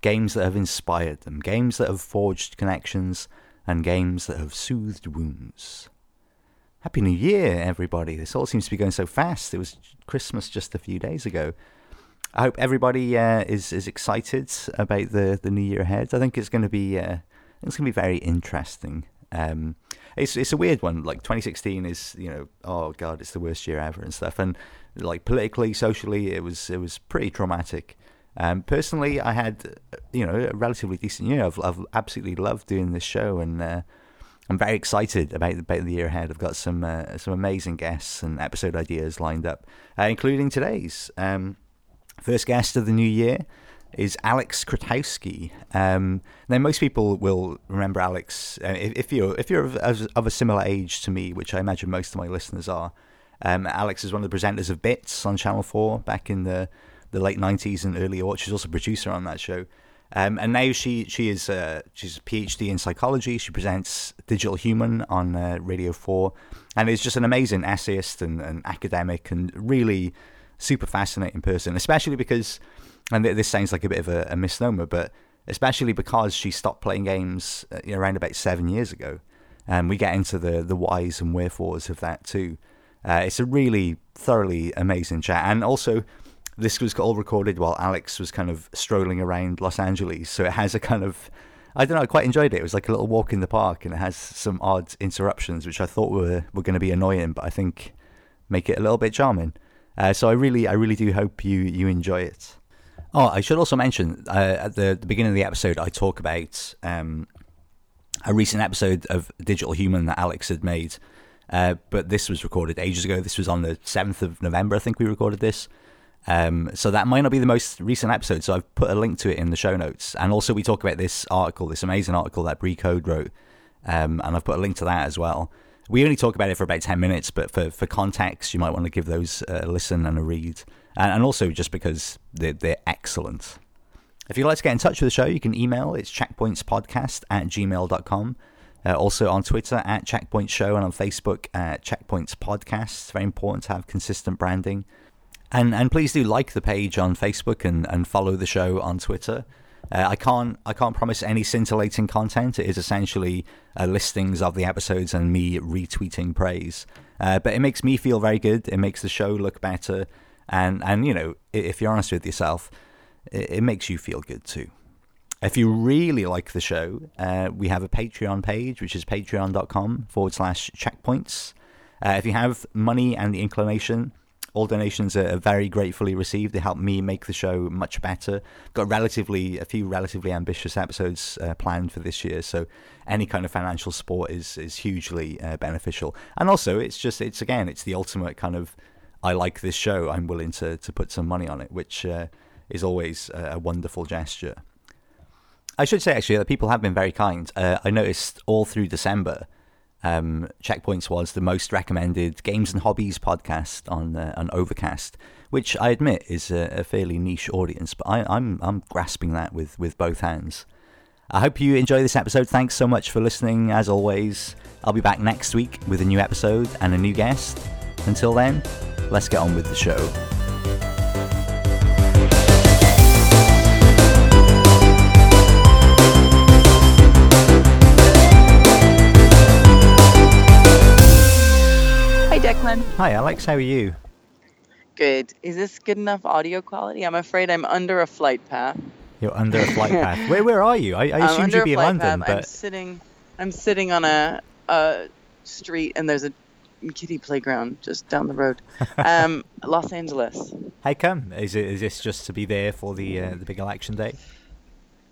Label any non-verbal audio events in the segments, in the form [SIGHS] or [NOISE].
games that have inspired them, games that have forged connections, and games that have soothed wounds. Happy New Year, everybody. This all seems to be going so fast. It was Christmas just a few days ago. I hope everybody uh, is is excited about the, the new year ahead. I think it's going to be uh, it's going to be very interesting. Um, it's it's a weird one. Like 2016 is you know oh god it's the worst year ever and stuff. And like politically, socially, it was it was pretty traumatic. Um, personally, I had you know a relatively decent year. I've, I've absolutely loved doing this show, and uh, I'm very excited about, about the year ahead. I've got some uh, some amazing guests and episode ideas lined up, uh, including today's. Um, First guest of the new year is Aleks Krotoski. Um, now, most people will remember Aleks uh, if, if, you're if you're of, of, a similar age to me, which I imagine most of my listeners are. Um, Aleks is one of the presenters of Bits on Channel Four back in the, the late '90s and early aughts. She's also a producer on that show. Um, and now she she is uh, she's a PhD in psychology. She presents Digital Human on uh, Radio Four, and is just an amazing essayist and, and academic, and really super fascinating person, especially because, and this sounds like a bit of a, a misnomer, but especially because she stopped playing games uh, around about seven years ago. And we get into the, the whys and wherefores of that too. Uh, it's a really thoroughly amazing chat. And also, this was all recorded while Aleks was kind of strolling around Los Angeles. So it has a kind of, I don't know, I quite enjoyed it. It was like a little walk in the park and it has some odd interruptions, which I thought were, were going to be annoying, but I think make it a little bit charming. Uh, so I really, I really do hope you you enjoy it. Oh, I should also mention uh, at the, the beginning of the episode, I talk about um, a recent episode of Digital Human that Aleks had made. Uh, but this was recorded ages ago. This was on the 7th of November, I think we recorded this. Um, so that might not be the most recent episode. So I've put a link to it in the show notes. And also, we talk about this article, this amazing article that Brie Code wrote. Um, and I've put a link to that as well we only talk about it for about 10 minutes, but for, for context, you might want to give those a listen and a read. And, and also just because they're, they're excellent. If you'd like to get in touch with the show, you can email. It's checkpointspodcast at gmail.com. Uh, also on Twitter at Checkpoint Show and on Facebook at Checkpoints Podcast. It's very important to have consistent branding. And and please do like the page on Facebook and, and follow the show on Twitter. Uh, I can't I can't promise any scintillating content. It is essentially uh, listings of the episodes and me retweeting praise. Uh, but it makes me feel very good. It makes the show look better, and and you know if you're honest with yourself, it, it makes you feel good too. If you really like the show, uh, we have a Patreon page, which is patreon.com forward slash checkpoints. Uh, if you have money and the inclination, all donations are very gratefully received. They help me make the show much better. Got relatively a few relatively ambitious episodes uh, planned for this year, so any kind of financial support is is hugely uh, beneficial. And also, it's just it's again it's the ultimate kind of I like this show. I'm willing to to put some money on it, which uh, is always a wonderful gesture. I should say actually that people have been very kind. Uh, I noticed all through December um, Checkpoints was the most recommended games and hobbies podcast on uh, on Overcast, which I admit is a, a fairly niche audience, but I, I'm I'm grasping that with with both hands. I hope you enjoy this episode. Thanks so much for listening. As always, I'll be back next week with a new episode and a new guest. Until then, let's get on with the show. Declan. Hi, Aleks. How are you? Good. Is this good enough audio quality? I'm afraid I'm under a flight path. You're under a flight [LAUGHS] path. Where Where are you? I, I assumed you'd be in London, path. but I'm sitting. I'm sitting on a, a street, and there's a kiddie playground just down the road. [LAUGHS] Um, Los Angeles. How come? Is it is this just to be there for the uh, the big election day?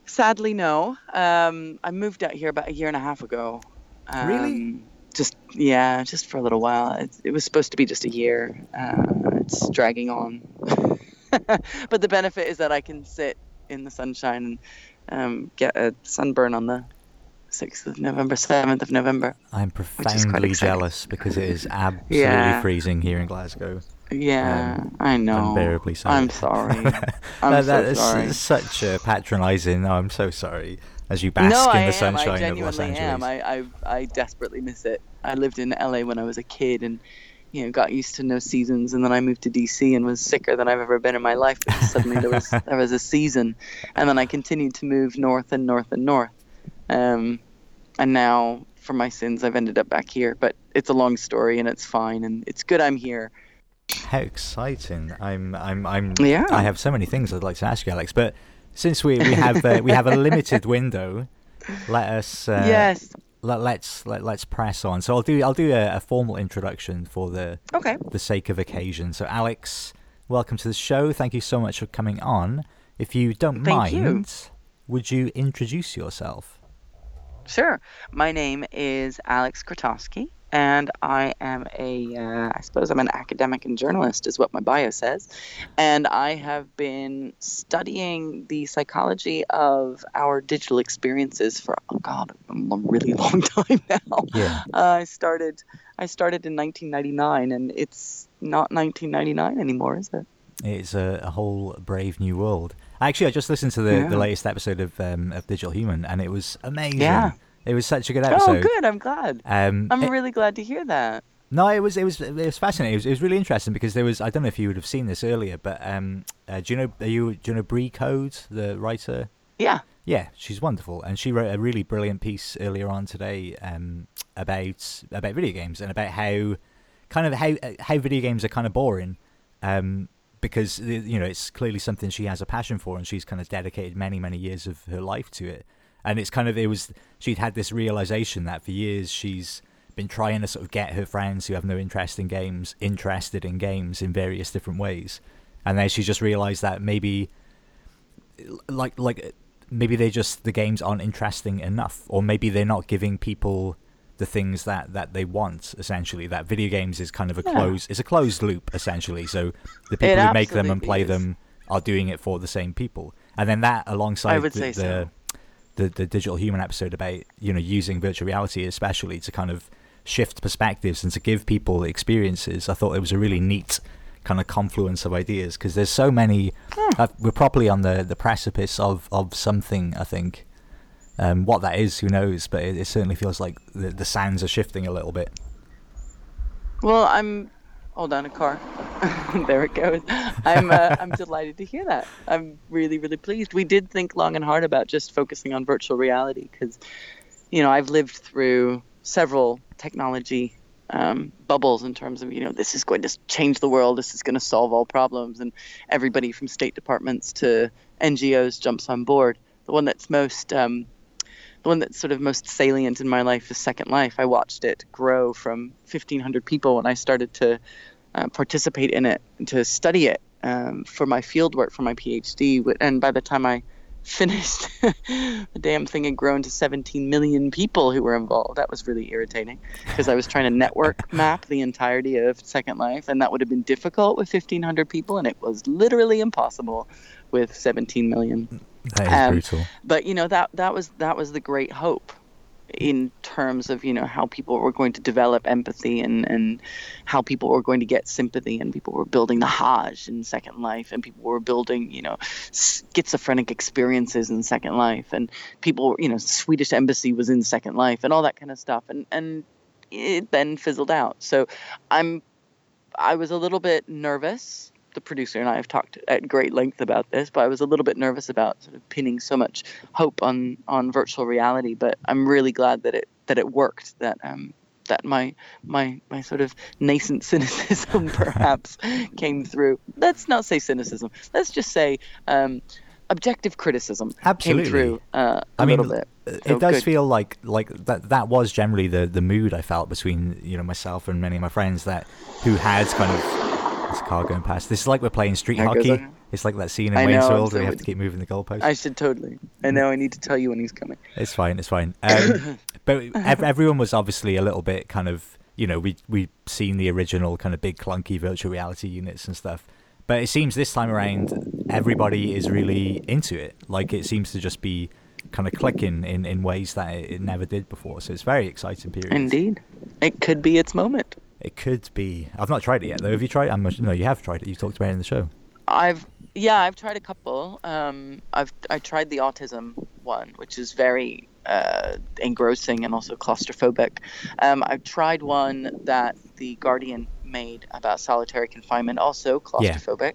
Sadly, no. Um, I moved out here about a year and a half ago. Um, really? Just yeah, just for a little while. It, it was supposed to be just a year. Uh, it's dragging on, [LAUGHS] but the benefit is that I can sit in the sunshine and um, get a sunburn on the 6th of November, 7th of November. I'm profoundly jealous because it is [LAUGHS] absolutely Yeah. freezing here in Glasgow. Yeah, Um, I know. unbearably so. I'm sorry. [LAUGHS] I'm that, so that is sorry. such a patronising. Oh, I'm so sorry. As you bask no, in the am. sunshine I of genuinely Los Angeles. am. I, I I desperately miss it. I lived in LA when I was a kid, and you know, got used to no seasons, and then I moved to DC and was sicker than I've ever been in my life. Because suddenly there was [LAUGHS] there was a season, and then I continued to move north and north and north, um, and now for my sins I've ended up back here. But it's a long story, and it's fine, and it's good I'm here. How exciting! I'm, I'm, I'm. Yeah. I have so many things I'd like to ask you, Aleks. But since we we have uh, we have a limited window, let us. Uh, yes. Let, let's let, let's press on. So I'll do I'll do a, a formal introduction for the Okay. the sake of occasion. So Aleks, welcome to the show. Thank you so much for coming on. If you don't Thank you. mind, would you introduce yourself? Sure. My name is Aleks Krotoski, and I am a, uh, I suppose I'm an academic and journalist, is what my bio says. And I have been studying the psychology of our digital experiences for, oh God, a really [LAUGHS] long time now. Yeah. Uh, I started, I started in 1999, and it's not 1999 anymore, is it? It's a, a whole brave new world. Actually, I just listened to the, Yeah. the latest episode of um, of Digital Human, and it was amazing. Yeah. It was such a good episode. Oh, good. I'm glad. Um, I'm it- really glad to hear that. No, it was it was it was fascinating. It was, it was really interesting because there was I don't know if you would have seen this earlier, but um, uh, do you know are you do you know Brie Code, the writer? Yeah. Yeah, she's wonderful, and she wrote a really brilliant piece earlier on today um, about about video games and about how kind of how how video games are kind of boring, um, because you know it's clearly something she has a passion for, and she's kind of dedicated many many years of her life to it, and it's kind of it was she'd had this realization that for years she's been trying to sort of get her friends who have no interest in games interested in games in various different ways, and then she just realized that maybe like like maybe they just the games aren't interesting enough or maybe they're not giving people the things that that they want essentially that video games is kind of a Yeah. closed it's a closed loop essentially so the people It who make them and play is. them are doing it for the same people and then that alongside the, say the, so. The the digital human episode about you know using virtual reality especially to kind of shift perspectives and to give people experiences i thought it was a really neat kind of confluence of ideas because there's so many uh, we're probably on the the precipice of of something i think um what that is who knows but it, it certainly feels like the, the sands are shifting a little bit Well, I'm. all down a car. [LAUGHS] there it goes. I'm. Uh, I'm delighted to hear that. I'm really, really pleased. We did think long and hard about just focusing on virtual reality because, you know, I've lived through several technology um, bubbles in terms of, you know, this is going to change the world. This is going to solve all problems, and everybody from state departments to NGOs jumps on board. The one that's most um, the one that's sort of most salient in my life is Second Life. I watched it grow from 1,500 people when I started to uh, participate in it, to study it um, for my field work, for my PhD. And by the time I [LAUGHS] finished, the damn thing had grown to 17 million people who were involved. That was really irritating because I was trying to network [LAUGHS] map the entirety of Second Life, and that would have been difficult with 1,500 people, and it was literally impossible with 17 million that is Um, brutal but you know that that was that was the great hope in terms of you know how people were going to develop empathy and and how people were going to get sympathy and people were building the Hajj in Second Life and people were building you know schizophrenic experiences in Second Life and people you know Swedish embassy was in Second Life and all that kind of stuff and and it then fizzled out. So I'm I was a little bit nervous the producer and I have talked at great length about this, but I was a little bit nervous about sort of pinning so much hope on on virtual reality. But I'm really glad that it that it worked. That um that my my my sort of nascent [LAUGHS] cynicism [LAUGHS] perhaps came through. Let's not say cynicism. Let's just say um, objective criticism Absolutely. came through uh, a I mean, little bit. it does good. feel like like that that was generally the the mood I felt between you know myself and many of my friends that who had kind of this car going past. This is like we're playing street hockey. It's like that scene in I Wayne's know, World where so you have to keep moving the goalposts. I should totally. I know I need to tell you when he's coming. It's fine. It's fine. [LAUGHS] Um, but ev- everyone was obviously a little bit kind of you know we we seen the original kind of big clunky virtual reality units and stuff. But it seems this time around everybody is really into it. Like it seems to just be kind of clicking in, in ways that it, it never did before. So it's very exciting period. Indeed, it could be its moment. It could be. I've not tried it yet though. Have you tried? it? I'm no, you have tried it. You've talked about it in the show. I've yeah, I've tried a couple. Um, I've I tried the autism one, which is very uh, engrossing and also claustrophobic. Um, I've tried one that the Guardian made about solitary confinement, also claustrophobic.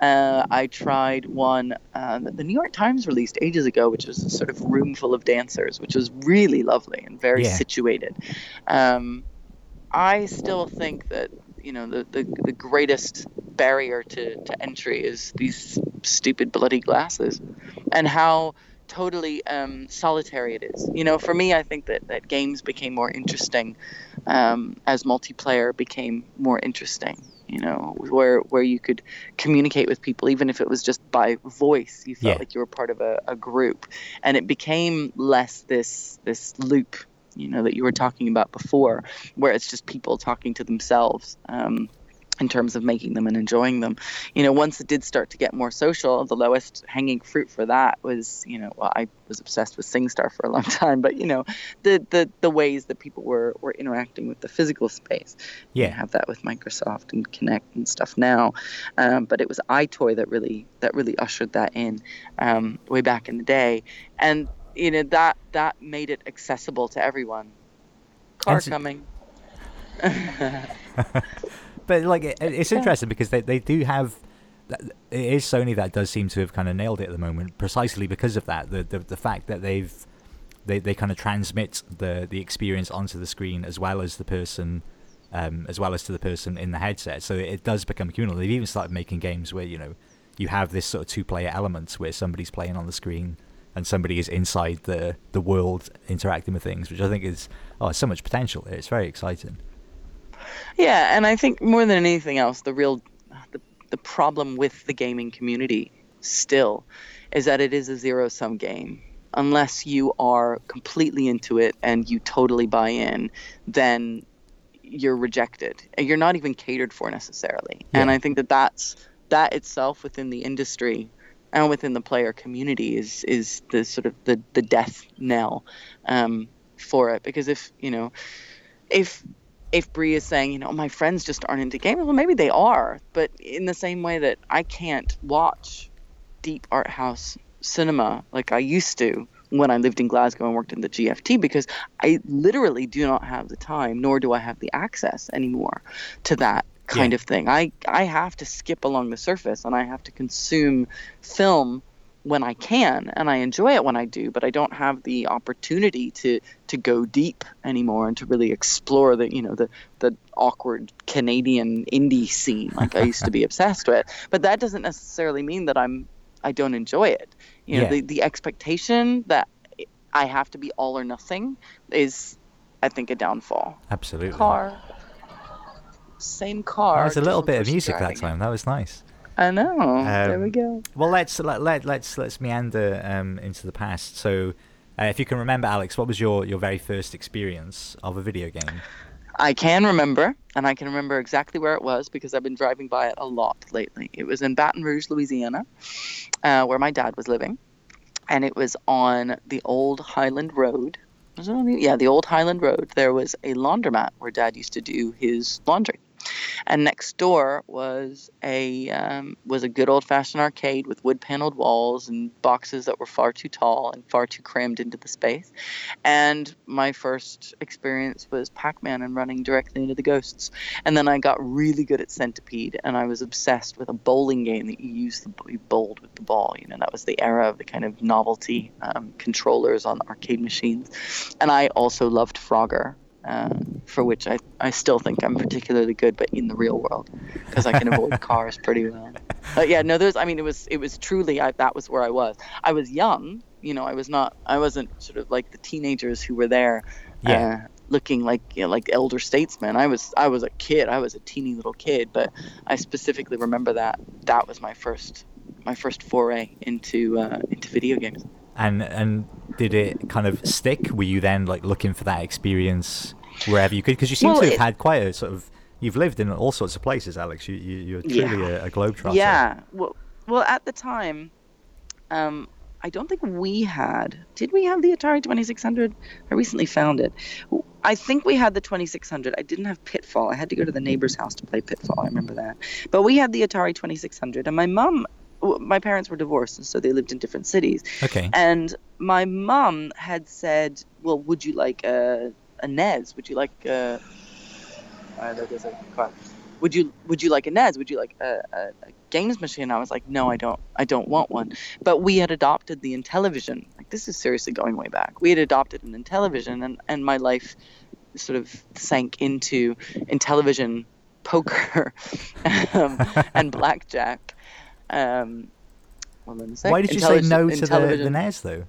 Uh, I tried one uh, that the New York Times released ages ago, which was a sort of room full of dancers, which was really lovely and very Yeah. situated. Um, I still think that you know the, the, the greatest barrier to, to entry is these stupid bloody glasses and how totally um, solitary it is. You know, for me, I think that, that games became more interesting um, as multiplayer became more interesting. You know, where where you could communicate with people, even if it was just by voice. You felt Yeah. like you were part of a, a group, and it became less this this loop. You know that you were talking about before, where it's just people talking to themselves. Um, in terms of making them and enjoying them. You know, once it did start to get more social, the lowest hanging fruit for that was, you know, well, I was obsessed with SingStar for a long [LAUGHS] time, but you know, the the, the ways that people were, were interacting with the physical space. You Yeah. have that with Microsoft and Kinect and stuff now, um, but it was EyeToy that really that really ushered that in um, way back in the day, and you know that that made it accessible to everyone. Car coming. [LAUGHS] [LAUGHS] But like, it, it's interesting because they, they do have. It is Sony that does seem to have kind of nailed it at the moment, precisely because of that. The the, the fact that they've they, they kind of transmit the the experience onto the screen as well as the person, um, as well as to the person in the headset. So it does become communal. They've even started making games where you know you have this sort of two player element where somebody's playing on the screen and somebody is inside the the world interacting with things, which I think is oh, so much potential. It's very exciting. Yeah, and I think more than anything else, the real the, the problem with the gaming community still is that it is a zero sum game. Unless you are completely into it and you totally buy in, then you're rejected. You're not even catered for necessarily. And I think that that's that itself within the industry and within the player community is is the sort of the the death knell um, for it. Because if you know, if if Brie is saying, you know, my friends just aren't into games, well, maybe they are, but in the same way that I can't watch deep art house cinema like I used to when I lived in Glasgow and worked in the GFT because I literally do not have the time, nor do I have the access anymore to that kind Yeah. of thing. I I have to skip along the surface and I have to consume film when I can and I enjoy it when I do, but I don't have the opportunity to to go deep anymore and to really explore the you know the the awkward Canadian indie scene like I used to be [LAUGHS] obsessed with. But that doesn't necessarily mean that I'm I don't enjoy it. You know, Yeah. the the expectation that I have to be all or nothing is I think a downfall. Absolutely. Car. Same car. There's a little bit of music that driving it. time. That was nice. I know. there we Um, go. Well, let's let, let let's let's meander um, into the past. So, uh, if you can remember, Aleks, what was your your very first experience of a video game? I can remember, and I can remember exactly where it was because I've been driving by it a lot lately. It was in Baton Rouge, Louisiana, uh, where my dad was living, and it was on the old Highland Road. Was it on the, yeah, the old Highland Road. There was a laundromat where Dad used to do his laundry, and next door was a um, was a good old fashioned arcade with wood paneled walls and boxes that were far too tall and far too crammed into the space. And my first experience was Pac Man and running directly into the ghosts. And then I got really good at Centipede, and I was obsessed with a bowling game that you used the you bowled with the ball. You know, that was the era of the kind of novelty um, controllers on arcade machines. And I also loved Frogger. Uh, for which I, I still think I'm particularly good, but in the real world, because I can avoid [LAUGHS] cars pretty well. But yeah, no, there's. I mean, it was it was truly I, that was where I was. I was young, you know. I was not. I wasn't sort of like the teenagers who were there, Yeah. uh, looking like you know, like elder statesmen. I was I was a kid. I was a teeny little kid, but I specifically remember that that was my first my first foray into uh, into video games. And and did it kind of stick? Were you then like looking for that experience wherever you could? Because you seem Well, to have it- had quite a sort of. You've lived in all sorts of places, Aleks. You, you you're truly Yeah. a, a globetrotter. Yeah. Well, well, at the time, um, I don't think we had. Did we have the Atari 2600? I recently found it. I think we had the 2600. I didn't have Pitfall. I had to go to the neighbor's house to play Pitfall. I remember that. But we had the Atari 2600, and my mom, my parents were divorced, and so they lived in different cities. Okay. And my mom had said, "Well, would you like a, a NES? Would you like a?" Uh, there goes a car. Would you Would you like a NES? Would you like a, a, a games machine? I was like, no, I don't. I don't want one. But we had adopted the Intellivision. Like this is seriously going way back. We had adopted an Intellivision, and and my life sort of sank into Intellivision poker [LAUGHS] um, and blackjack. Um, well, let me say, Why did you say no to the, the NES though?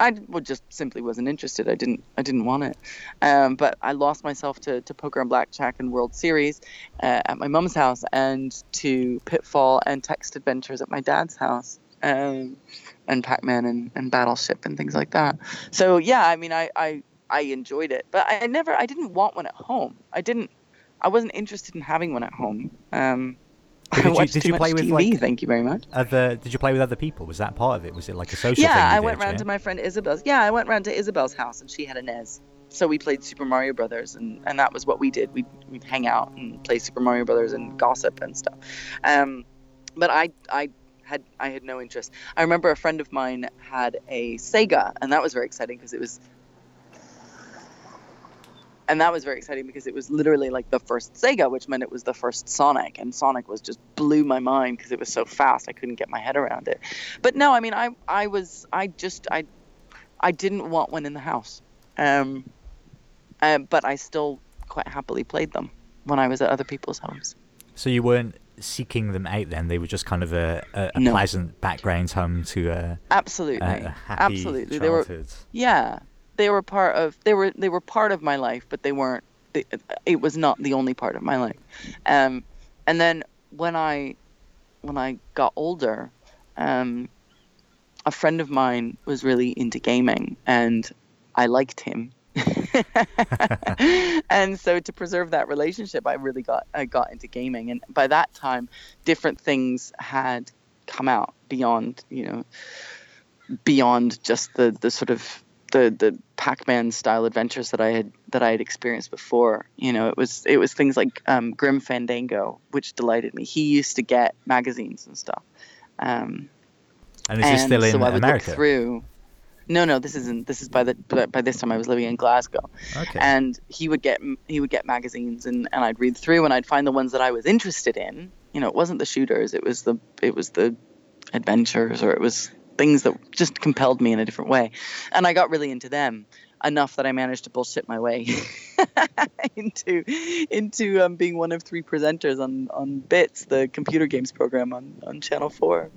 I well, just simply wasn't interested. I didn't I didn't want it. Um, but I lost myself to, to poker and blackjack and World Series uh, at my mum's house and to Pitfall and Text Adventures at my dad's house. Um, and Pac-Man and, and Battleship and things like that. So yeah, I mean I, I I enjoyed it, but I never I didn't want one at home. I didn't I wasn't interested in having one at home. Um, But [LAUGHS] I did you- did you play with, TV. like- Thank you very much. Other, did you play with other people? Was that part of it? Was it like a social thing? Yeah, I went did, round yeah? to my friend Isabel's. Yeah, I went round to Isabel's house and she had a NES. So we played Super Mario Brothers and, and that was what we did. We'd, we'd hang out and play Super Mario Brothers and gossip and stuff. Um, but I I had I had no interest. I remember a friend of mine had a Sega and that was very exciting because it was and that was very exciting because it was literally like the first Sega, which meant it was the first Sonic, and Sonic was just blew my mind because it was so fast I couldn't get my head around it. But no, I mean I I was I just I I didn't want one in the house, um, uh, but I still quite happily played them when I was at other people's homes. So you weren't seeking them out then? They were just kind of a, a, a No. pleasant background home to a, Absolutely, a, a happy absolutely. They were yeah they were part of they were they were part of my life but they weren't they, it was not the only part of my life. Um and then when i when i got older um a friend of mine was really into gaming and i liked him. [LAUGHS] [LAUGHS] And so to preserve that relationship i really got i got into gaming. And by that time different things had come out beyond you know beyond just the the sort of the the Pac-Man style adventures that I had that I had experienced before. You know, it was it was things like um, Grim Fandango, which delighted me. He used to get magazines and stuff. Um, And is this and still in so I would America? look through. No, no, this isn't. This is by the by by this time I was living in Glasgow, Okay. and he would get he would get magazines, and, and I'd read through, and I'd find the ones that I was interested in. You know, it wasn't the shooters; it was the it was the adventures, or it was things that just compelled me in a different way, and I got really into them enough that I managed to bullshit my way [LAUGHS] into into um, being one of three presenters on on Bits, the computer games program on on Channel Four.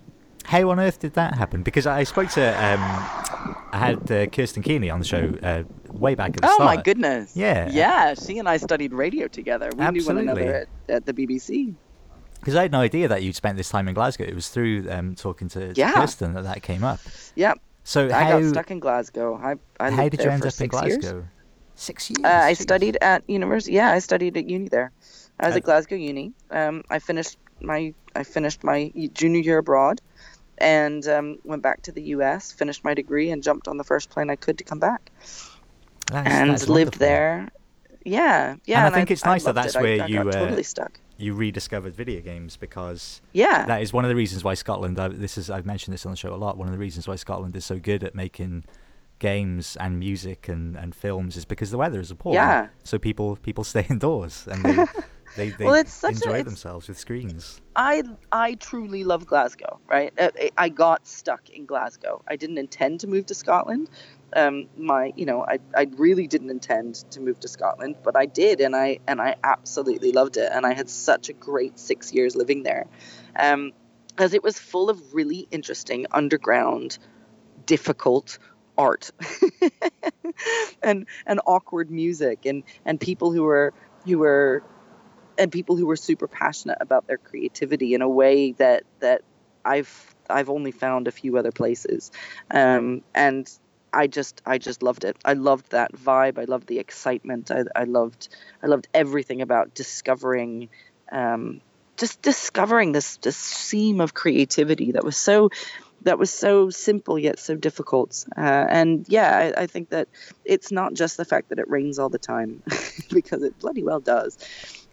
How on earth did that happen? Because I spoke to, um, I had uh, Kirsten Kearney on the show uh, way back at the Oh start. my goodness! Yeah. yeah. She and I studied radio together. We knew one Absolutely. another at, at the BBC. Because I had no idea that you'd spent this time in Glasgow. It was through um, talking to, Yeah. Kirsten that that came up. Yep, So I how got stuck in Glasgow. I, I how did you end up in Glasgow? Years. Six years. Uh, I studied at university. Yeah, I studied at uni there. I was Uh, at Glasgow Uni. Um, I finished my I finished my junior year abroad, and um, went back to the U.S. Finished my degree and jumped on the first plane I could to come back, and lived wonderful. there. Yeah, yeah. I think it's nice that that's it. I- where I you, got uh, totally stuck. You rediscovered video games because Yeah, that is one of the reasons why Scotland. I, this is I've mentioned this on the show a lot. One of the reasons why Scotland is so good at making games and music and, and films is because the weather is appalling. Yeah. So people people stay [LAUGHS] indoors and they [LAUGHS] they, they Well, it's such a- enjoy it's- themselves with screens. I I truly love Glasgow. Right, Uh, I, I got stuck in Glasgow. I didn't intend to move to Scotland. Um, my you know I, I really didn't intend to move to Scotland, but I did, and I and I absolutely loved it, and I had such a great six years living there, um, as it was full of really interesting underground, difficult art, [LAUGHS] and and awkward music, and and people who were who were and people who were super passionate about their creativity in a way that that I've I've only found a few other places, um, and I just I just loved it. I loved that vibe. I loved the excitement. I, I loved I loved everything about discovering, um, just discovering this this seam of creativity that was so that was so simple yet so difficult. Uh, and yeah, I, I, think that it's not just the fact that it rains all the time, [LAUGHS] because it bloody well does,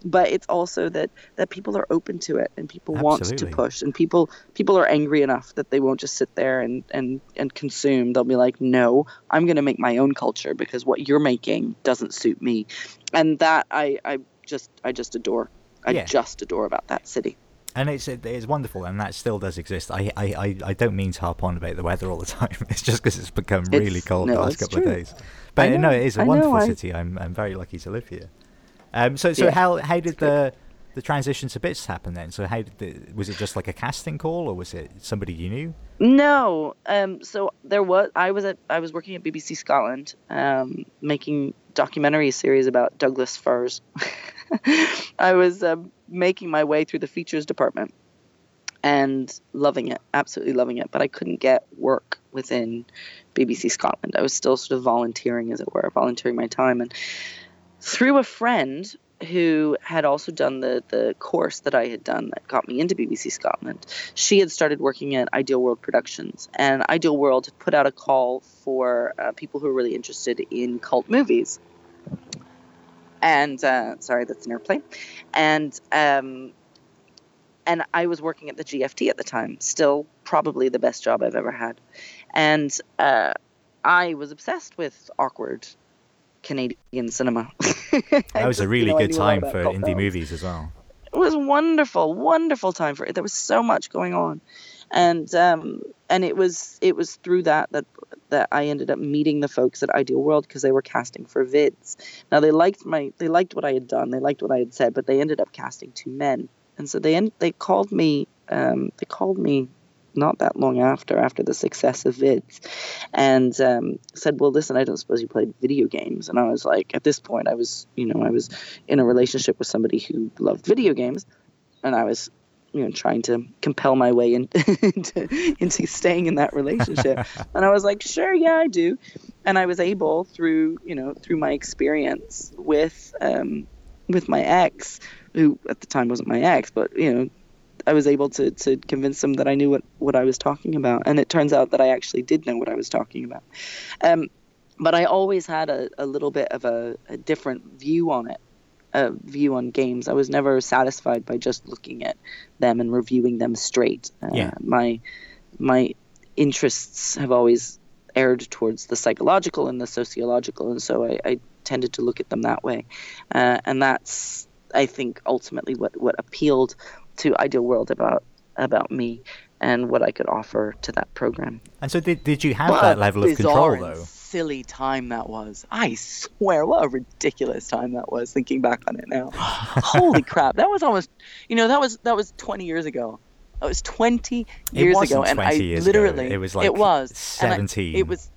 but it's also that that people are open to it and people Absolutely. want to push and people people are angry enough that they won't just sit there and and and consume. They'll be like, no, I'm going to make my own culture because what you're making doesn't suit me, and that I I just I just adore. I yeah. just adore about that city and it's it's wonderful, and that still does exist. I I, I don't mean to harp on about the weather all the [LAUGHS] time. It's just because it's become it's, really cold no, the last couple true. of days. But know, no, it is a I wonderful know, city. I'm I'm very lucky to live here. Um, so so yeah, how how did the the transition to bits happen then? So how did the, was it just like a casting call, or was it somebody you knew? No. Um. So there was I was at I was working at BBC Scotland, um, making documentary series about Douglas firs. [LAUGHS] I was um, making my way through the features department and loving it, absolutely loving it. But I couldn't get work within BBC Scotland. I was still sort of volunteering, as it were, volunteering my time. And through a friend who had also done the, the course that I had done that got me into BBC Scotland, she had started working at Ideal World Productions. And Ideal World had put out a call for uh, people who are really interested in cult movies. And uh, sorry, that's an airplane, and um, and I was working at the GFT at the time, still probably the best job I've ever had, and uh, I was obsessed with awkward Canadian cinema. [LAUGHS] that was a really good time for indie films. movies as well. It was wonderful, wonderful time for it. There was so much going on, and um, and it was it was through that that that I ended up meeting the folks at Ideal World because they were casting for vids. Now they liked my they liked what I had done, they liked what I had said, but they ended up casting two men, and so they end, they called me um, they called me not that long after after the success of vids and um, said well listen i don't suppose you played video games. And i was like at this point i was you know i was in a relationship with somebody who loved video games and i was you know trying to compel my way in, [LAUGHS] into, into staying in that relationship. [LAUGHS] And i was like sure yeah i do. And i was able through you know through my experience with um with my ex who at the time wasn't my ex but you know i was able to to convince them that i knew what what i was talking about and it turns out that i actually did know what i was talking about um but i always had a, a little bit of a, a different view on it a view on games. I was never satisfied by just looking at them and reviewing them straight. Uh, yeah. My my interests have always erred towards the psychological and the sociological, and so I, I tended to look at them that way. Uh, and that's, I think, ultimately what what appealed to Ideal World about about me and what I could offer to that program. And so, did did you have well, that level of control though? silly time that was. I swear, what a ridiculous time that was. Thinking back on it now, [LAUGHS] holy crap, that was almost, you know, that was that was 20 years ago. It was 20 years ago, and I literally, ago. it was like it was 17. I, it was,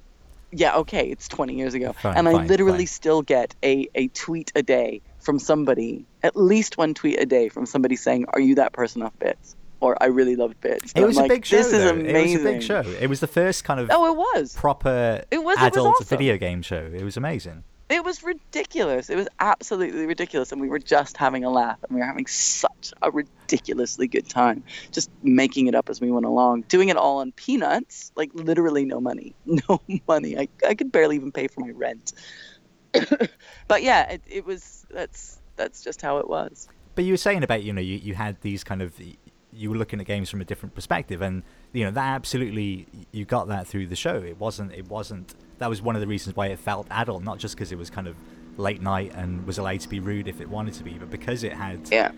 yeah, okay, it's 20 years ago, fine, and I fine, literally fine. still get a a tweet a day from somebody, at least one tweet a day from somebody saying, "Are you that person off bits?" or I really loved Bits. It was I'm a like, big show. This is amazing. It was a big show. It was the first kind of oh, it was proper it was, adult it was awesome. video game show. It was amazing. It was ridiculous. It was absolutely ridiculous, and we were just having a laugh, and we were having such a ridiculously good time, just making it up as we went along, doing it all on peanuts, like literally no money, [LAUGHS] no money. I I could barely even pay for my rent. [COUGHS] but yeah, it, it was that's that's just how it was. But you were saying about you know you, you had these kind of you were looking at games from a different perspective, and you know that absolutely you got that through the show. It wasn't it wasn't that was one of the reasons why it felt adult, not just because it was kind of late night and was allowed to be rude if it wanted to be, but because it had yeah.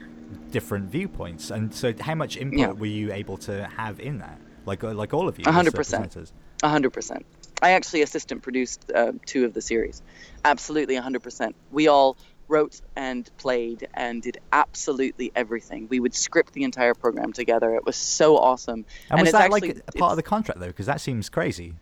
different viewpoints. And so, how much input yeah. were you able to have in that? Like like all of you, hundred percent, hundred percent. I actually assistant produced uh, two of the series. Absolutely, hundred percent. We all wrote and played and did absolutely everything. We would script the entire program together. It was so awesome. And, and was that actually, like a part of the contract though? Because that seems crazy.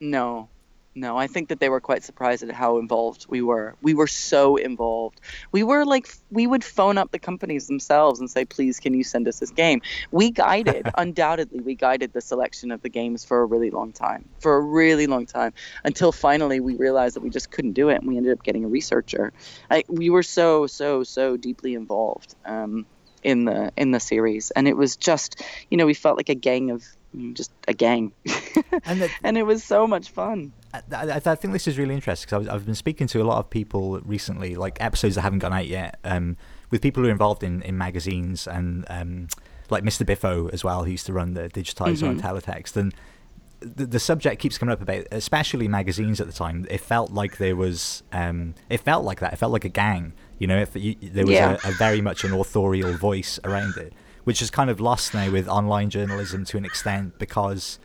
No, no, I think that they were quite surprised at how involved we were. We were so involved. We were like, we would phone up the companies themselves and say, please, can you send us this game? We guided, [LAUGHS] undoubtedly, we guided the selection of the games for a really long time, for a really long time, until finally we realized that we just couldn't do it and we ended up getting a researcher. I, we were so, so, so deeply involved um, in the in the series, and it was just, you know, we felt like a gang of just a gang, [LAUGHS] And the- and it was so much fun. I, I, I think this is really interesting because I've been speaking to a lot of people recently, like episodes that haven't gone out yet, um, with people who are involved in, in magazines and um, like Mr. Biffo as well, who used to run the Digitiser on Mhm. teletext. And the, the subject keeps coming up about, especially magazines at the time. It felt like there was, um, it felt like that. It felt like a gang. You know, if you, there was Yeah. a, a very much an authorial voice around it, which is kind of lost now with online journalism to an extent because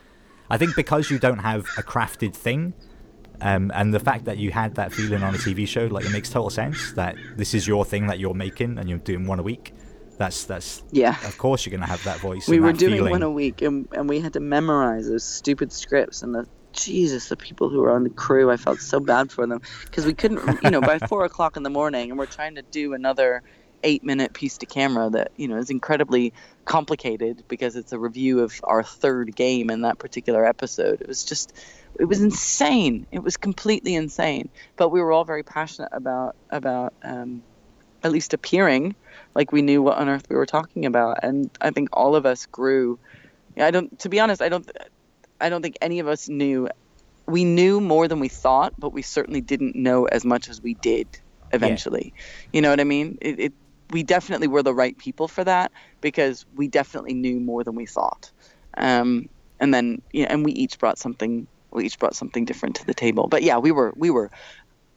I think because you don't have a crafted thing, um, and the fact that you had that feeling on a TV show, like it makes total sense that this is your thing that you're making and you're doing one a week. That's that's Yeah. Of course, you're gonna have that voice. we were doing feeling. one a week and, and we had to memorize those stupid scripts and the jesus the people who were on the crew i felt so bad for them because we couldn't you know by [LAUGHS] four o'clock in the morning and we're trying to do another eight minute piece to camera that you know is incredibly complicated because it's a review of our third game in that particular episode. It was just it was insane. It was completely insane. But we were all very passionate about about um, at least appearing like we knew what on earth we were talking about. And i think all of us grew. I don't to be honest i don't i don't think any of us knew. We knew more than we thought but we certainly didn't know as much as we did eventually. You know what i mean? It, it we definitely were the right people for that because we definitely knew more than we thought um and then you know and we each brought something we each brought something different to the table but yeah we were we were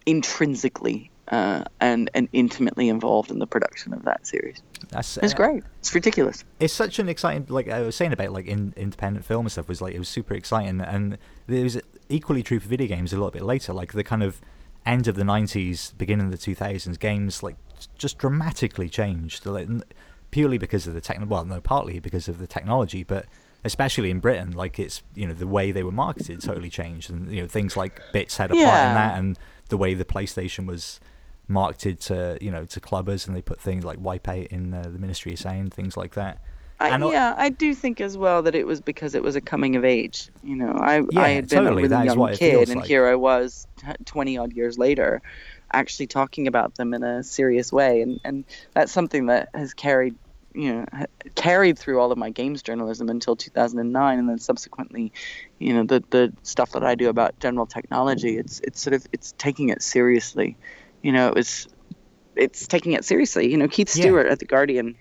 intrinsically uh, and and intimately involved in the production of that series. That's It's uh, great. It's ridiculous. it's such an exciting like I was saying about like in, independent film and stuff was like it was super exciting and it was equally true for video games a little bit later like the kind of end of the 90s beginning of the 2000s games like just dramatically changed like, purely because of the techno well no partly because of the technology but especially in Britain like it's you know the way they were marketed totally changed and you know things like bits had a part in that and the way the PlayStation was marketed to you know to clubbers and they put things like Wipe Wipeout in uh, the Ministry of Sound things like that I, yeah, I do think as well that it was because it was a coming of age. You know, I Yeah, I had been totally, a really young kid, and like. here I was, twenty odd years later, actually talking about them in a serious way, and and that's something that has carried. You know, carried through all of my games journalism until 2009, and then subsequently, you know, the the stuff that I do about general technology. It's it's sort of it's taking it seriously. You know, it was it's taking it seriously. You know, Keith Yeah. Stuart at the Guardian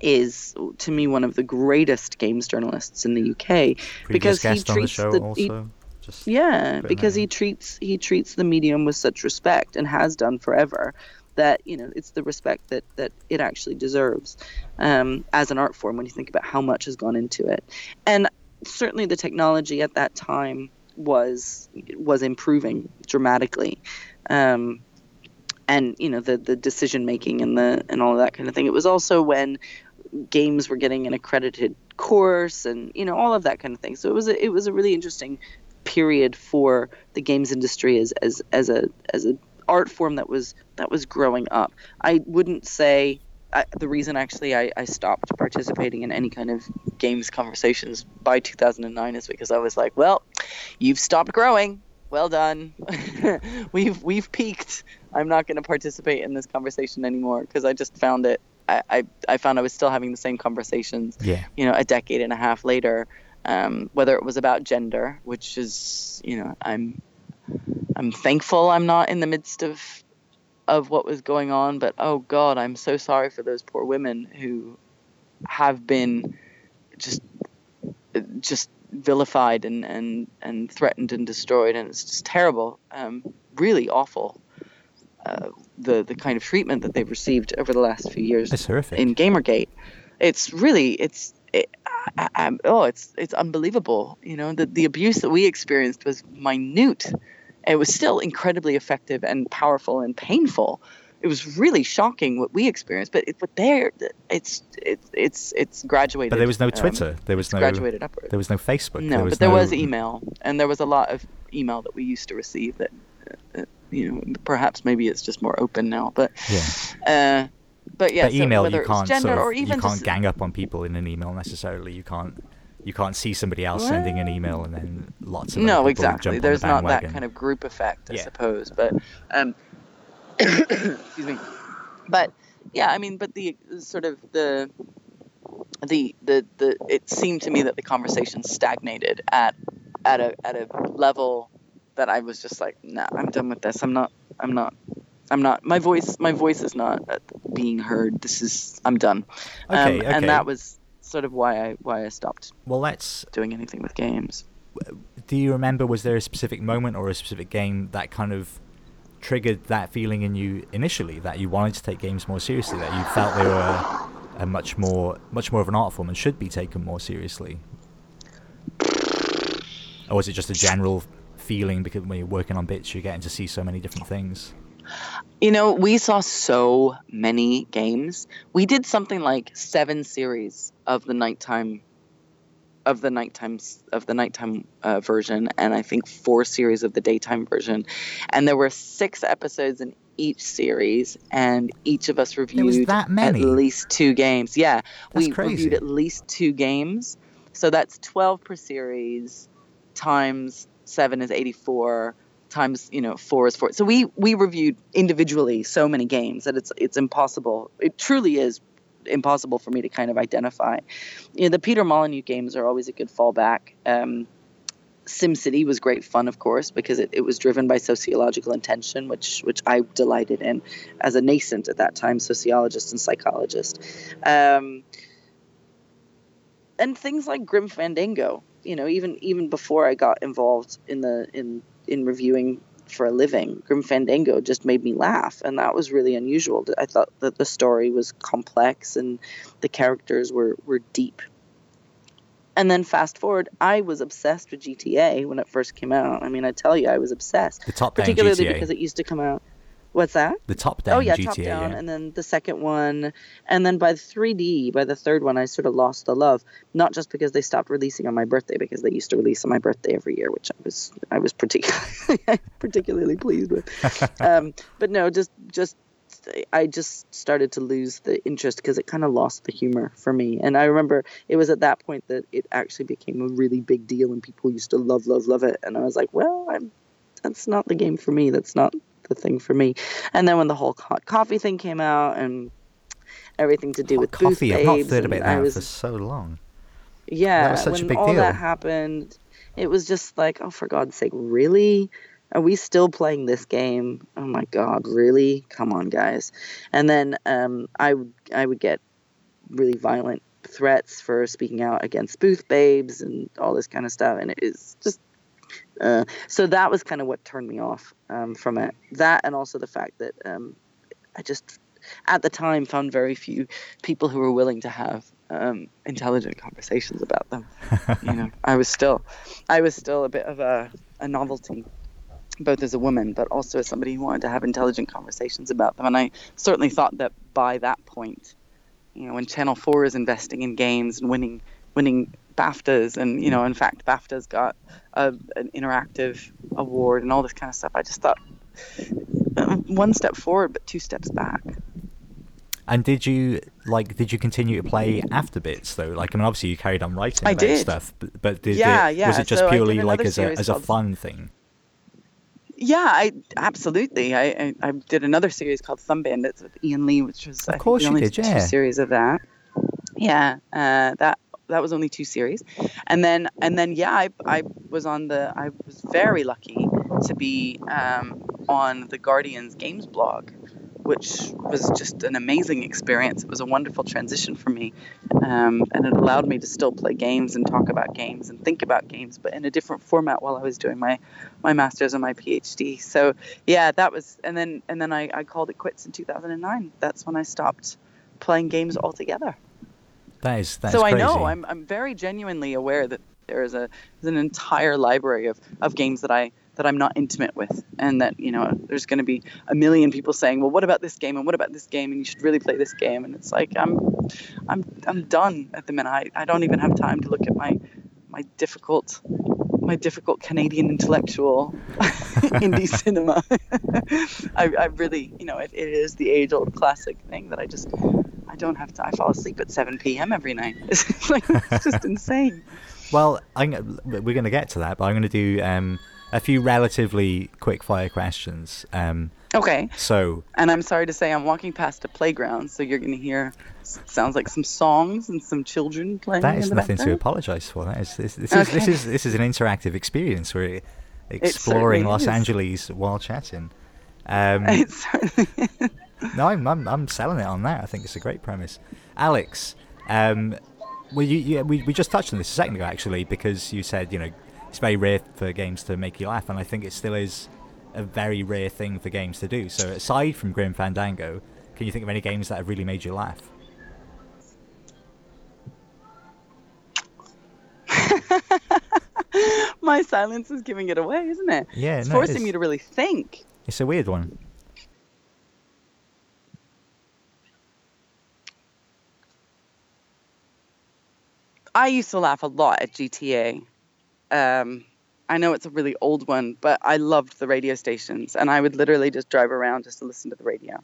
is to me one of the greatest games journalists in the UK previous because he the treats show the he- just yeah because he treats he treats the medium with such respect and has done forever that you know it's the respect that that it actually deserves um, as an art form when you think about how much has gone into it. And certainly the technology at that time was was improving dramatically. Um, and you know the the decision making and the and all of that kind of thing. It was also when games were getting an accredited course and you know all of that kind of thing. So it was a, it was a really interesting period for the games industry as as as a as a art form that was that was growing up i wouldn't say I, the reason actually I, I stopped participating in any kind of games conversations by 2009 is because I was like, well, you've stopped growing. Well done. [LAUGHS] we've we've peaked. I'm not going to participate in this conversation anymore because I just found it. I, I I found I was still having the same conversations yeah you know, a decade and a half later, um, whether it was about gender, which is, you know, I'm, I'm thankful I'm not in the midst of, of what was going on, but oh God, I'm so sorry for those poor women who have been just, just vilified and, and, and threatened and destroyed, and it's just terrible, um, really awful. Uh, the the kind of treatment that they've received over the last few years it's horrific in Gamergate. It's really it's it, I, I, oh it's it's unbelievable. You know the the abuse that we experienced was minute. It was still incredibly effective and powerful and painful. It was really shocking what we experienced, but it, but there it's it's it's it's graduated. but there was no um, Twitter there was it's no graduated upward. there was no Facebook No, there was but there no, was email, and there was a lot of email that we used to receive that, uh, uh, you know, perhaps maybe it's just more open now, but yeah uh, but yeah, but email whether you can't gender sort of, or even you can't gang up on people in an email necessarily you can't you can't see somebody else sending an email and then lots of no, exactly. on the There's not that kind of group effect, I Yeah. suppose. But um, [COUGHS] excuse me. But yeah, I mean, but the sort of the the the the it seemed to me that the conversation stagnated at at a at a level that I was just like, nah, I'm done with this. I'm not. I'm not. I'm not. My voice. My voice is not being heard. This is. I'm done. Okay, um, okay. And that was sort of why I why I stopped Well, let's. doing anything with games. Do you remember? Was there a specific moment or a specific game that kind of triggered that feeling in you initially that you wanted to take games more seriously? That you felt they were a much more, much more of an art form and should be taken more seriously? Or was it just a general feeling because when you're working on bits, you're getting to see so many different things? You know, we saw so many games. We did something like seven series of the nighttime of the nighttime of the nighttime uh, version, and I think four series of the daytime version. And there were six episodes in each series, and each of us reviewed at least two games. Yeah, That's we crazy. reviewed at least two games. So that's twelve per series, times seven is eighty-four times you know four is four. So we we reviewed individually so many games that it's it's impossible it truly is impossible for me to kind of identify. You know the peter molyneux games are always a good fallback. Um SimCity was great fun, of course, because it, it was driven by sociological intention, which which I delighted in as a nascent at that time sociologist and psychologist. Um, and things like Grim Fandango, you know, even even before I got involved in the in in reviewing for a living, Grim Fandango just made me laugh, and that was really unusual. I thought that the story was complex and the characters were were deep. And then fast forward, I was obsessed with GTA when it first came out. I mean, I tell you, I was obsessed, The top particularly GTA. because it used to come out. What's that? The top down oh yeah, GTA. top down, yeah. and then the second one, and then by 3D, by the third one, I sort of lost the love. Not just because they stopped releasing on my birthday, because they used to release on my birthday every year, which I was I was particularly [LAUGHS] particularly pleased with. [LAUGHS] um, but no, just just I just started to lose the interest because it kind of lost the humor for me. And I remember it was at that point that it actually became a really big deal, and people used to love love love it. And I was like, well, I'm that's not the game for me. That's not the thing for me. And then when the whole hot coffee thing came out and everything to do Hot with coffee. I've not heard about that was for so long. yeah, That was such a when big all deal. that happened, it was just like, oh, for God's sake, really? Are we still playing this game? Oh my God, really? Come on, guys! And then um, I would I would get really violent threats for speaking out against booth babes and all this kind of stuff, and it is just. Uh, so that was kind of what turned me off um, from it. That and also the fact that um, I just at the time found very few people who were willing to have um, intelligent conversations about them. you know, [LAUGHS] I was still, I was still a bit of a, a novelty, both as a woman, but also as somebody who wanted to have intelligent conversations about them. And I certainly thought that by that point, you know, when Channel Four is investing in games and winning, winning BAFTAs, and you know, in fact, BAFTAs got a, an interactive award and all this kind of stuff. I just thought uh, one step forward, but two steps back. And did you like? Did you continue to play after bits though? Like, I mean, obviously you carried on writing I did. stuff, but, but did Yeah, it, yeah, was it just so purely like as a as a fun thing? Yeah, I absolutely. I, I, I did another series called Thumb Bandits with Iain Lee, which was I think, course the you only did, yeah. series of that. Yeah, uh, that that was only two series, and then and then yeah, I, I was on the I was very lucky to be um, on the Guardians Games blog, which was just an amazing experience. It was a wonderful transition for me, um, and it allowed me to still play games and talk about games and think about games, but in a different format while I was doing my my master's and my PhD. So yeah, that was, and then and then I, I called it quits in 2009. That's when I stopped playing games altogether. That is that is so I crazy. know I'm I'm very genuinely aware that there is a there's an entire library of, of games that I that I'm not intimate with, and that you know there's going to be a million people saying, well, what about this game and what about this game and you should really play this game, and it's like I'm I'm I'm done at the minute. I, I don't even have time to look at my my difficult my difficult Canadian intellectual [LAUGHS] indie [LAUGHS] cinema. [LAUGHS] I, I really, you know, it, it is the age old classic thing that I just, I don't have to, I fall asleep at 7 p.m. every night. [LAUGHS] It's, like, it's just [LAUGHS] insane. Well, I'm, we're going to get to that, but I'm going to do um, a few relatively quick fire questions. Um, Okay. So And I'm sorry to say, I'm walking past a playground, so you're going to hear sounds like some songs and some children playing. That is in is the nothing to apologise for. That is this, this is this is this is an interactive experience. We're exploring Los is. Angeles while chatting. [LAUGHS] Um, It certainly is. No, I'm, I'm I'm selling it on that. I think it's a great premise. Aleks, um, well, you, you, we we just touched on this a second ago actually because you said you know it's very rare for games to make you laugh, and I think it still is a very rare thing for games to do. So aside from Grim Fandango, can you think of any games that have really made you laugh? [LAUGHS] My silence is giving it away, isn't it? Yeah, it's no, forcing me to really think. It's a weird one. I used to laugh a lot at GTA. Um, I know it's a really old one, but I loved the radio stations, and I would literally just drive around just to listen to the radio.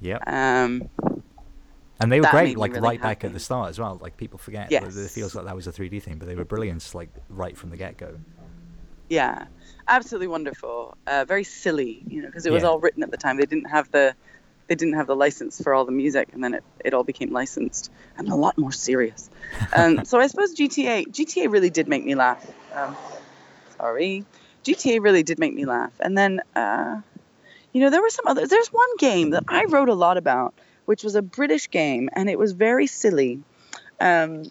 Yep. Um, And they were great, like really right back at the start as well. Like people forget Yes. it feels like that was a 3D thing, but they were brilliant, like right from the get go. yeah, absolutely wonderful. Uh, very silly, you know, because it was Yeah. all written at the time. They didn't have the they didn't have the license for all the music, and then it, it all became licensed and a lot more serious. Um, [LAUGHS] so I suppose GTA GTA really did make me laugh. Um, sorry, GTA really did make me laugh. And then, uh, you know, there were some others. There's one game that I wrote a lot about, which was a British game, and it was very silly. Um,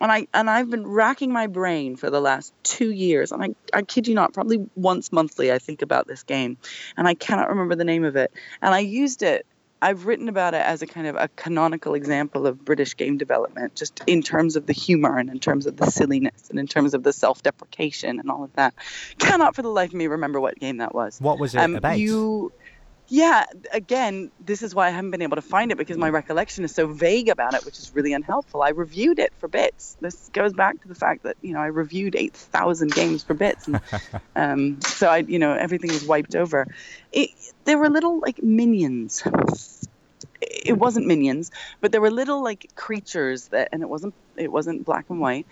and I and I've been racking my brain for the last two years, and I I kid you not, probably once monthly I think about this game, and I cannot remember the name of it. And I used it. I've written about it as a kind of a canonical example of British game development, just in terms of the humor and in terms of the silliness and in terms of the self-deprecation and all of that. Cannot for the life of me remember what game that was. What was it Um, about? You, yeah. Again, this is why I haven't been able to find it because my recollection is so vague about it, which is really unhelpful. I reviewed it for bits. This goes back to the fact that you know I reviewed eight thousand games for bits, and [LAUGHS] um, so I, you know, everything was wiped over. It, there were little like minions. It wasn't minions, but there were little like creatures that, and it wasn't it wasn't black and white.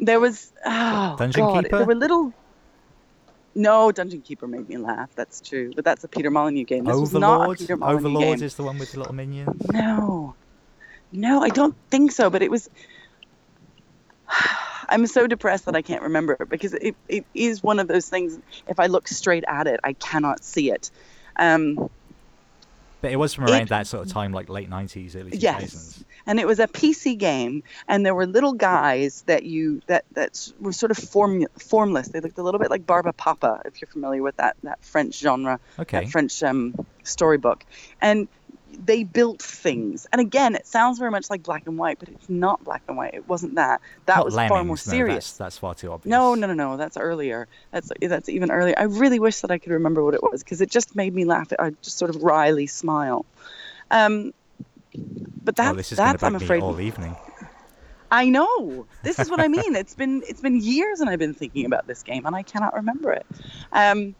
There was oh Dungeon god, Keeper? there were little. No, Dungeon Keeper made me laugh. That's true, but that's a Peter Molyneux game. This was not a Overlord. Peter Molyneux Overlord game. is the one with the little minions. No, no, I don't think so. But it was. [SIGHS] I'm so depressed that I can't remember it because it, it is one of those things. If I look straight at it, I cannot see it. Um, But it was from It- around that sort of time, like late nineties, early two thousands. Yes, and it was a PC game, and there were little guys that you that that were sort of form formless. They looked a little bit like Barbapapa, if you're familiar with that that French genre, Okay. that French um, storybook, and they built things. And again, it sounds very much like black and white, but it's not black and white. It wasn't that. That Not was lemmings, far more no, serious. that's, that's far too obvious. No, no, no, no. That's earlier. That's that's even earlier. I really wish that I could remember what it was because it just made me laugh. I just sort of wryly smile. Um, but that, oh, this is that's I'm afraid. all evening. I know. This is what I mean. It's been it's been years, and I've been thinking about this game, and I cannot remember it. Um,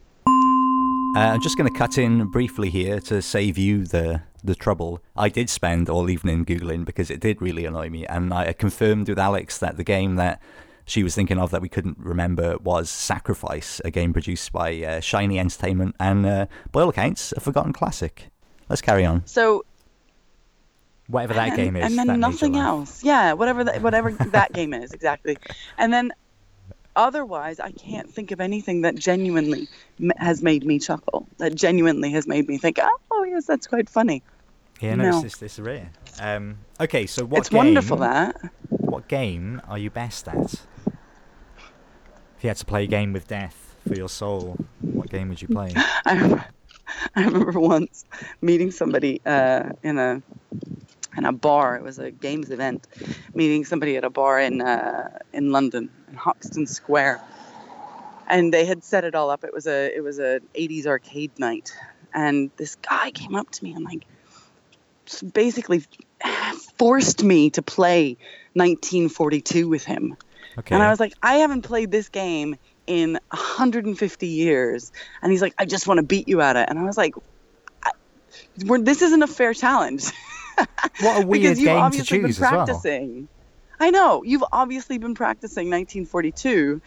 Uh, I'm just going to cut in briefly here to save you the the trouble. I did spend all evening googling because it did really annoy me, and I confirmed with Aleks that the game that she was thinking of that we couldn't remember was Sacrifice, a game produced by uh, Shiny Entertainment, and uh, by all accounts, a forgotten classic. Let's carry on. so Whatever that and, game is, and then that made you nothing else. Yeah, whatever that whatever that game is exactly. And then otherwise, I can't think of anything that genuinely m- has made me chuckle. That genuinely has made me think, oh yes, that's quite funny. Yeah, no, No. It's, it's, rare. Um, okay, so what it's game? wonderful that. What game are you best at? If you had to play a game with death for your soul, what game would you play? [LAUGHS] I remember, I remember once meeting somebody uh, in a in a bar. It was a games event. Meeting somebody at a bar in uh, in London, in Hoxton Square, and they had set it all up. It was a it was a 80s arcade night, and this guy came up to me and like basically forced me to play 1942 with him. Okay. And I was like, I haven't played this game in 150 years. And he's like, I just want to beat you at it. And I was like, I, this isn't a fair challenge. [LAUGHS] what a weird because you've game to obviously been choose as well. practicing. I know. You've obviously been practicing 1942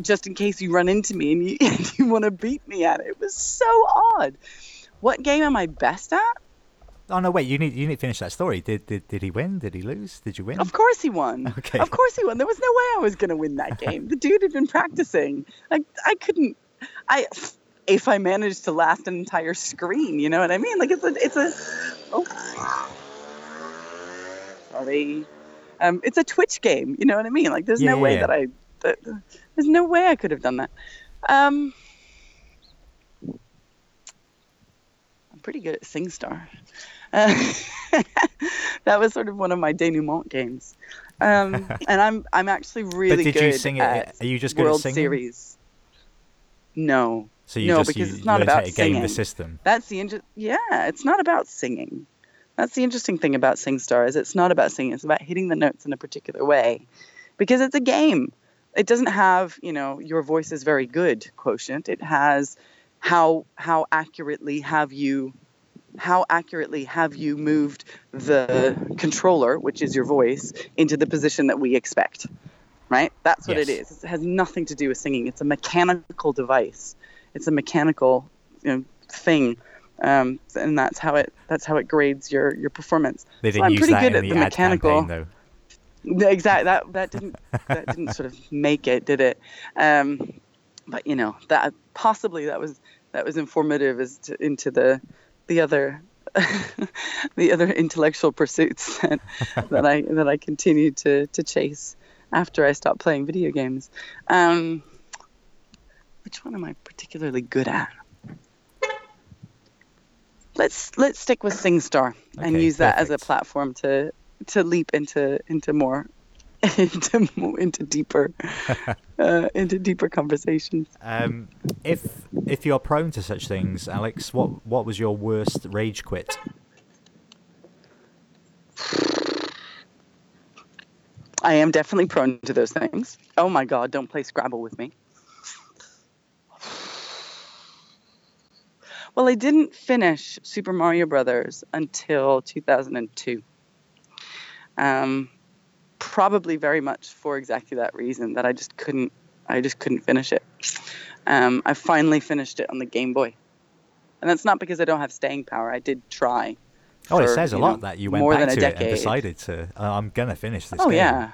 just in case you run into me and you, [LAUGHS] and you want to beat me at it. It was so odd. What game am I best at? Oh no! Wait, you need you need to finish that story. Did did did he win? Did he lose? Did you win? Of course he won. [LAUGHS] Okay. Of course he won. There was no way I was going to win that [LAUGHS] game. the dude had been practicing. Like I couldn't. I if I managed to last an entire screen, you know what I mean? Like it's a it's a. Oh. Sorry. Um, it's a Twitch game. You know what I mean? Like there's Yeah, no way yeah. that I. That, there's no way I could have done that. Um. I'm pretty good at SingStar. Uh, [LAUGHS] that was sort of one of my denouement games. Um, [LAUGHS] and I'm I'm actually really did good you sing it- at are you just good at World singing? Series. No, So you No, just because you it's not about game the singing. system. that's the inter- yeah. It's not about singing. That's the interesting thing about SingStar is it's not about singing. It's about hitting the notes in a particular way, because it's a game. It doesn't have you know your voice is very good quotient. It has how how accurately have you how accurately have you moved the controller, which is your voice, into the position that we expect? Right? That's what it Yes. is. It has nothing to do with singing. It's a mechanical device. It's a mechanical you know, thing. Um, and that's how it that's how it grades your your performance. They didn't I'm use pretty that good in at the, the mechanical. campaign, though. Exactly. That that didn't that didn't sort of make it, did it? Um, but you know that possibly that was that was informative as to, into the the other [LAUGHS] the other intellectual pursuits [LAUGHS] that, that I that I continued to to chase after I stopped playing video games. Um, which one am I particularly good at? Let's let's stick with SingStar and use that as a platform to to leap into into more [LAUGHS] into into deeper [LAUGHS] uh, into deeper conversations. Um, if if you're prone to such things, Aleks, what what was your worst rage quit? I am definitely prone to those things. Oh my God! Don't play Scrabble with me. Well, I didn't finish Super Mario Brothers until 2002. Um, probably very much for exactly that reason that I just couldn't. I just couldn't finish it. Um, I finally finished it on the Game Boy, and that's not because I don't have staying power. I did try. Oh, it says a lot know, that you went more back than a to it and decided to. Uh, I'm gonna finish this. Oh game. yeah.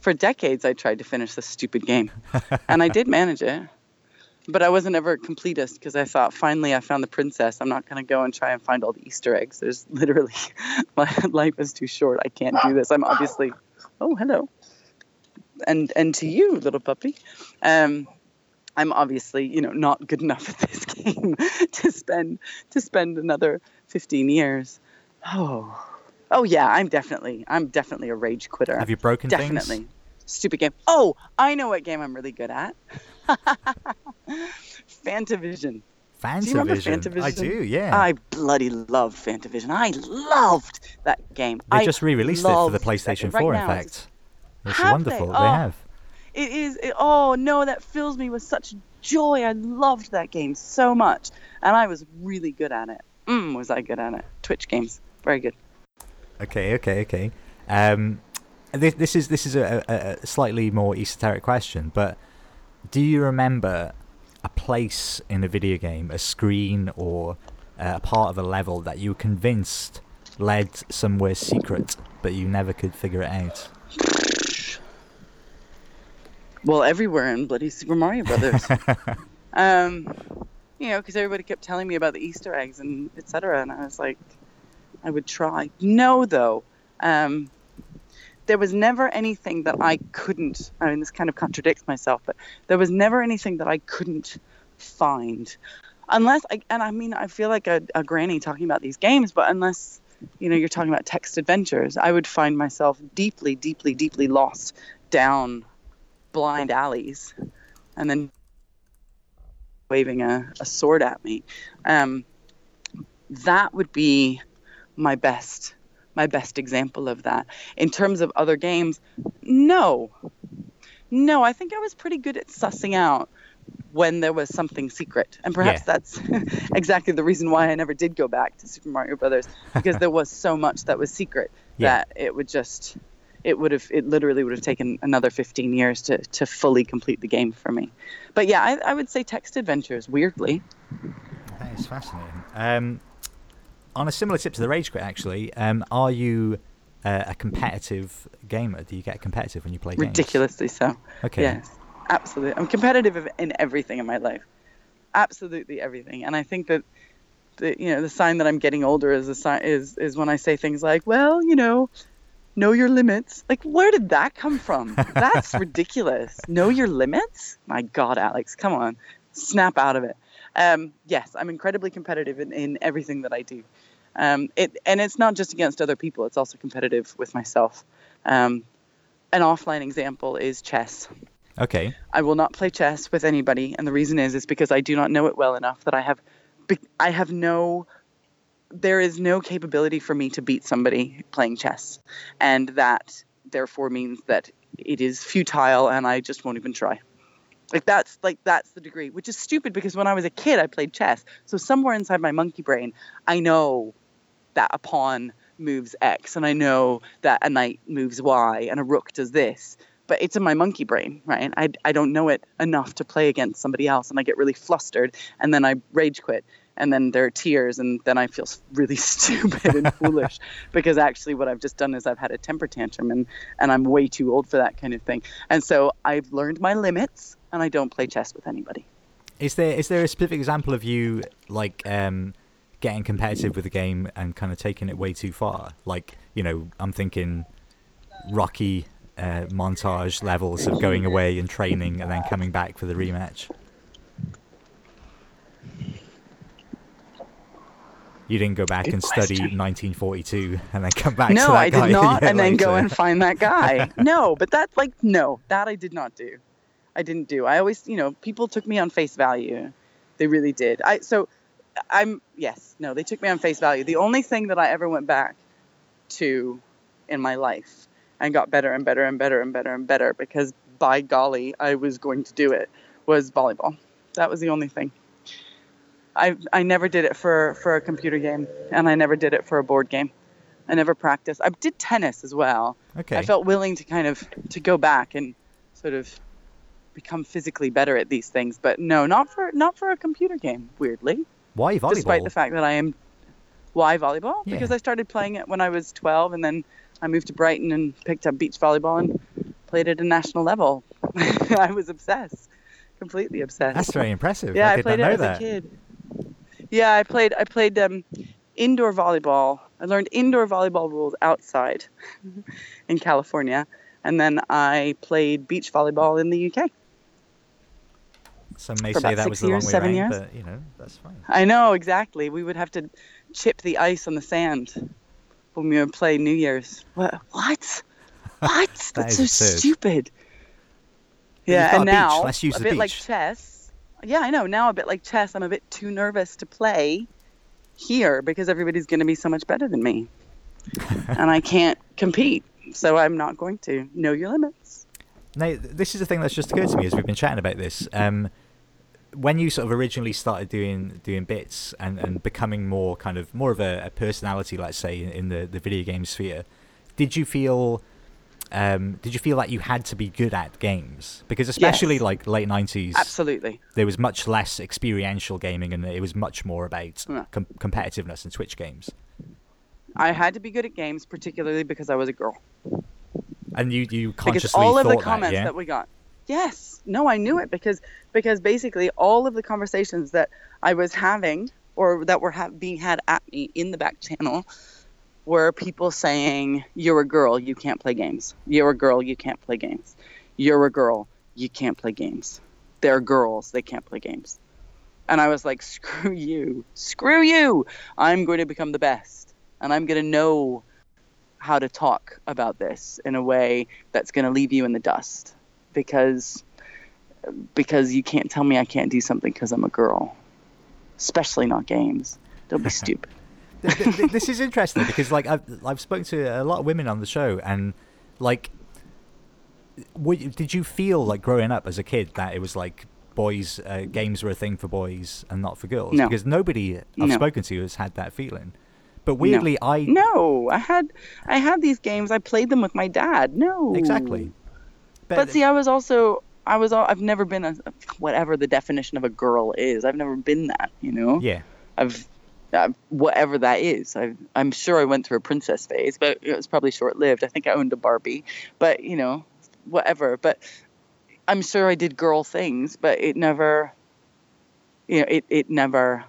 For decades I tried to finish this stupid game. [LAUGHS] and I did manage it. But I wasn't ever a completist because I thought finally I found the princess. I'm not going to go and try and find all the Easter eggs. There's literally [LAUGHS] my life is too short. I can't do this. I'm obviously Oh, hello. And and to you, little puppy. Um I'm obviously, you know, not good enough [LAUGHS] at this game to spend to spend another 15 years. Oh. Oh yeah, I'm definitely I'm definitely a rage quitter. Have you broken Definitely. things? Stupid game. Oh, I know what game I'm really good at. [LAUGHS] Fantavision. Fantavision. Do you remember Fantavision? I do. Yeah. I bloody love Fantavision. I loved that game. they I just re-released it for the PlayStation game. 4. Right in fact, it's they? wonderful. They, Oh. have. It is. It, oh no, that fills me with such joy. I loved that game so much, and I was really good at it. Mm, was I good at it? Twitch games, very good. Okay, okay, okay. Um, this, this is this is a, a, a slightly more esoteric question, but do you remember a place in a video game, a screen, or uh, a part of a level that you were convinced led somewhere secret, but you never could figure it out? Well, everywhere in bloody Super Mario Brothers. [LAUGHS] um, you know, because everybody kept telling me about the Easter eggs and etc. And I was like, I would try. No, though. Um, there was never anything that I couldn't. I mean, this kind of contradicts myself, but there was never anything that I couldn't find, unless. I, and I mean, I feel like a, a granny talking about these games, but unless you know you're talking about text adventures, I would find myself deeply, deeply, deeply lost down blind alleys, and then waving a, a sword at me. Um, that would be my best my best example of that. In terms of other games, no. No, I think I was pretty good at sussing out when there was something secret. And perhaps Yeah. that's [LAUGHS] exactly the reason why I never did go back to Super Mario Brothers because there was so much that was secret [LAUGHS] Yeah. that it would just it would have it literally would have taken another 15 years to to fully complete the game for me. But yeah, I, I would say text adventures weirdly. That is fascinating. Um, on a similar tip to the Rage Quit, actually, um, are you uh, a competitive gamer? Do you get competitive when you play games? Ridiculously so. Okay. Yes, absolutely. I'm competitive in everything in my life. Absolutely everything. And I think that the you know the sign that I'm getting older is a sign is is when I say things like, well, you know, know your limits. Like, where did that come from? That's [LAUGHS] ridiculous. Know your limits? My God, Aleks, come on, snap out of it. Um, yes, I'm incredibly competitive in, in everything that I do. Um, it and it's not just against other people; it's also competitive with myself. Um, an offline example is chess. Okay. I will not play chess with anybody, and the reason is is because I do not know it well enough that I have, I have no, there is no capability for me to beat somebody playing chess, and that therefore means that it is futile, and I just won't even try. Like that's like that's the degree, which is stupid because when I was a kid I played chess. So somewhere inside my monkey brain, I know that a pawn moves X and I know that a knight moves Y and a rook does this. But it's in my monkey brain, right? I, I don't know it enough to play against somebody else and I get really flustered and then I rage quit and then there are tears and then I feel really [LAUGHS] stupid and foolish [LAUGHS] because actually what I've just done is I've had a temper tantrum and and I'm way too old for that kind of thing. And so I've learned my limits and I don't play chess with anybody. Is there is there a specific example of you like um, getting competitive with the game and kind of taking it way too far? Like you know, I'm thinking Rocky uh, montage levels of going away and training and then coming back for the rematch. You didn't go back Good and question. study 1942 and then come back. No, to that I did [LAUGHS] not, [LAUGHS] and then go and find that guy. [LAUGHS] no, but that like no, that I did not do. I didn't do. I always, you know, people took me on face value. They really did. I so I'm yes, no, they took me on face value. The only thing that I ever went back to in my life and got better and better and better and better and better because by golly, I was going to do it was volleyball. That was the only thing. I I never did it for for a computer game and I never did it for a board game. I never practiced. I did tennis as well. Okay. I felt willing to kind of to go back and sort of become physically better at these things, but no, not for not for a computer game. Weirdly, Why volleyball? despite the fact that I am why volleyball Yeah. because I started playing it when I was 12, and then I moved to Brighton and picked up beach volleyball and played at a national level. [LAUGHS] I was obsessed, completely obsessed. That's very impressive. Yeah, I I, played it as that. a kid. Yeah, I played. I played um, indoor volleyball. I learned indoor volleyball rules outside [LAUGHS] in California, and then I played beach volleyball in the UK. Some may say that was the years, wrong way seven around, years. but you know that's fine. I know exactly. We would have to chip the ice on the sand when we would play New Year's. What? What? What? [LAUGHS] That's so absurd. stupid. Yeah, and beach. now a bit like chess. Yeah, I know. Now a bit like chess, I'm a bit too nervous to play here because everybody's going to be so much better than me, [LAUGHS] and I can't compete. So I'm not going to. Know your limits. Now, this is the thing that's just occurred to me as we've been chatting about this. Um, when you sort of originally started doing doing bits and, and becoming more kind of more of a, a personality, let's say, in, in the, the video game sphere, did you feel um, did you feel like you had to be good at games? Because especially Yes. like late nineties, Absolutely. there was much less experiential gaming, and it was much more about Yeah. com- competitiveness in Twitch games. I had to be good at games, particularly because I was a girl. And you you consciously because all of the comments that, yeah? that we got yes. No i knew it because because basically all of the conversations that i was having or that were ha- being had at me in the back channel were people saying you're a girl you can't play games. You're a girl you can't play games. You're a girl you can't play games. They're girls they can't play games. And i was like screw you. Screw you. I'm going to become the best. And i'm going to know how to talk about this in a way that's going to leave you in the dust because because you can't tell me I can't do something because I'm a girl, especially not games. Don't be [LAUGHS] stupid. Th- th- th- this is interesting because like I've I've spoken to a lot of women on the show and like what, did you feel like growing up as a kid that it was like boys uh, games were a thing for boys and not for girls No. because nobody I've No. spoken to has had that feeling but weirdly I No, I had I had these games. I played them with my dad. No, exactly But, see, I was also I was all, I've never been a whatever the definition of a girl is. I've never been that. You know. yeah I've uh, whatever that is. I, I'm sure I went through a princess phase, but it was probably short lived. I think I owned a Barbie, but you know, whatever. But I'm sure I did girl things, but it never, you know, it, it never,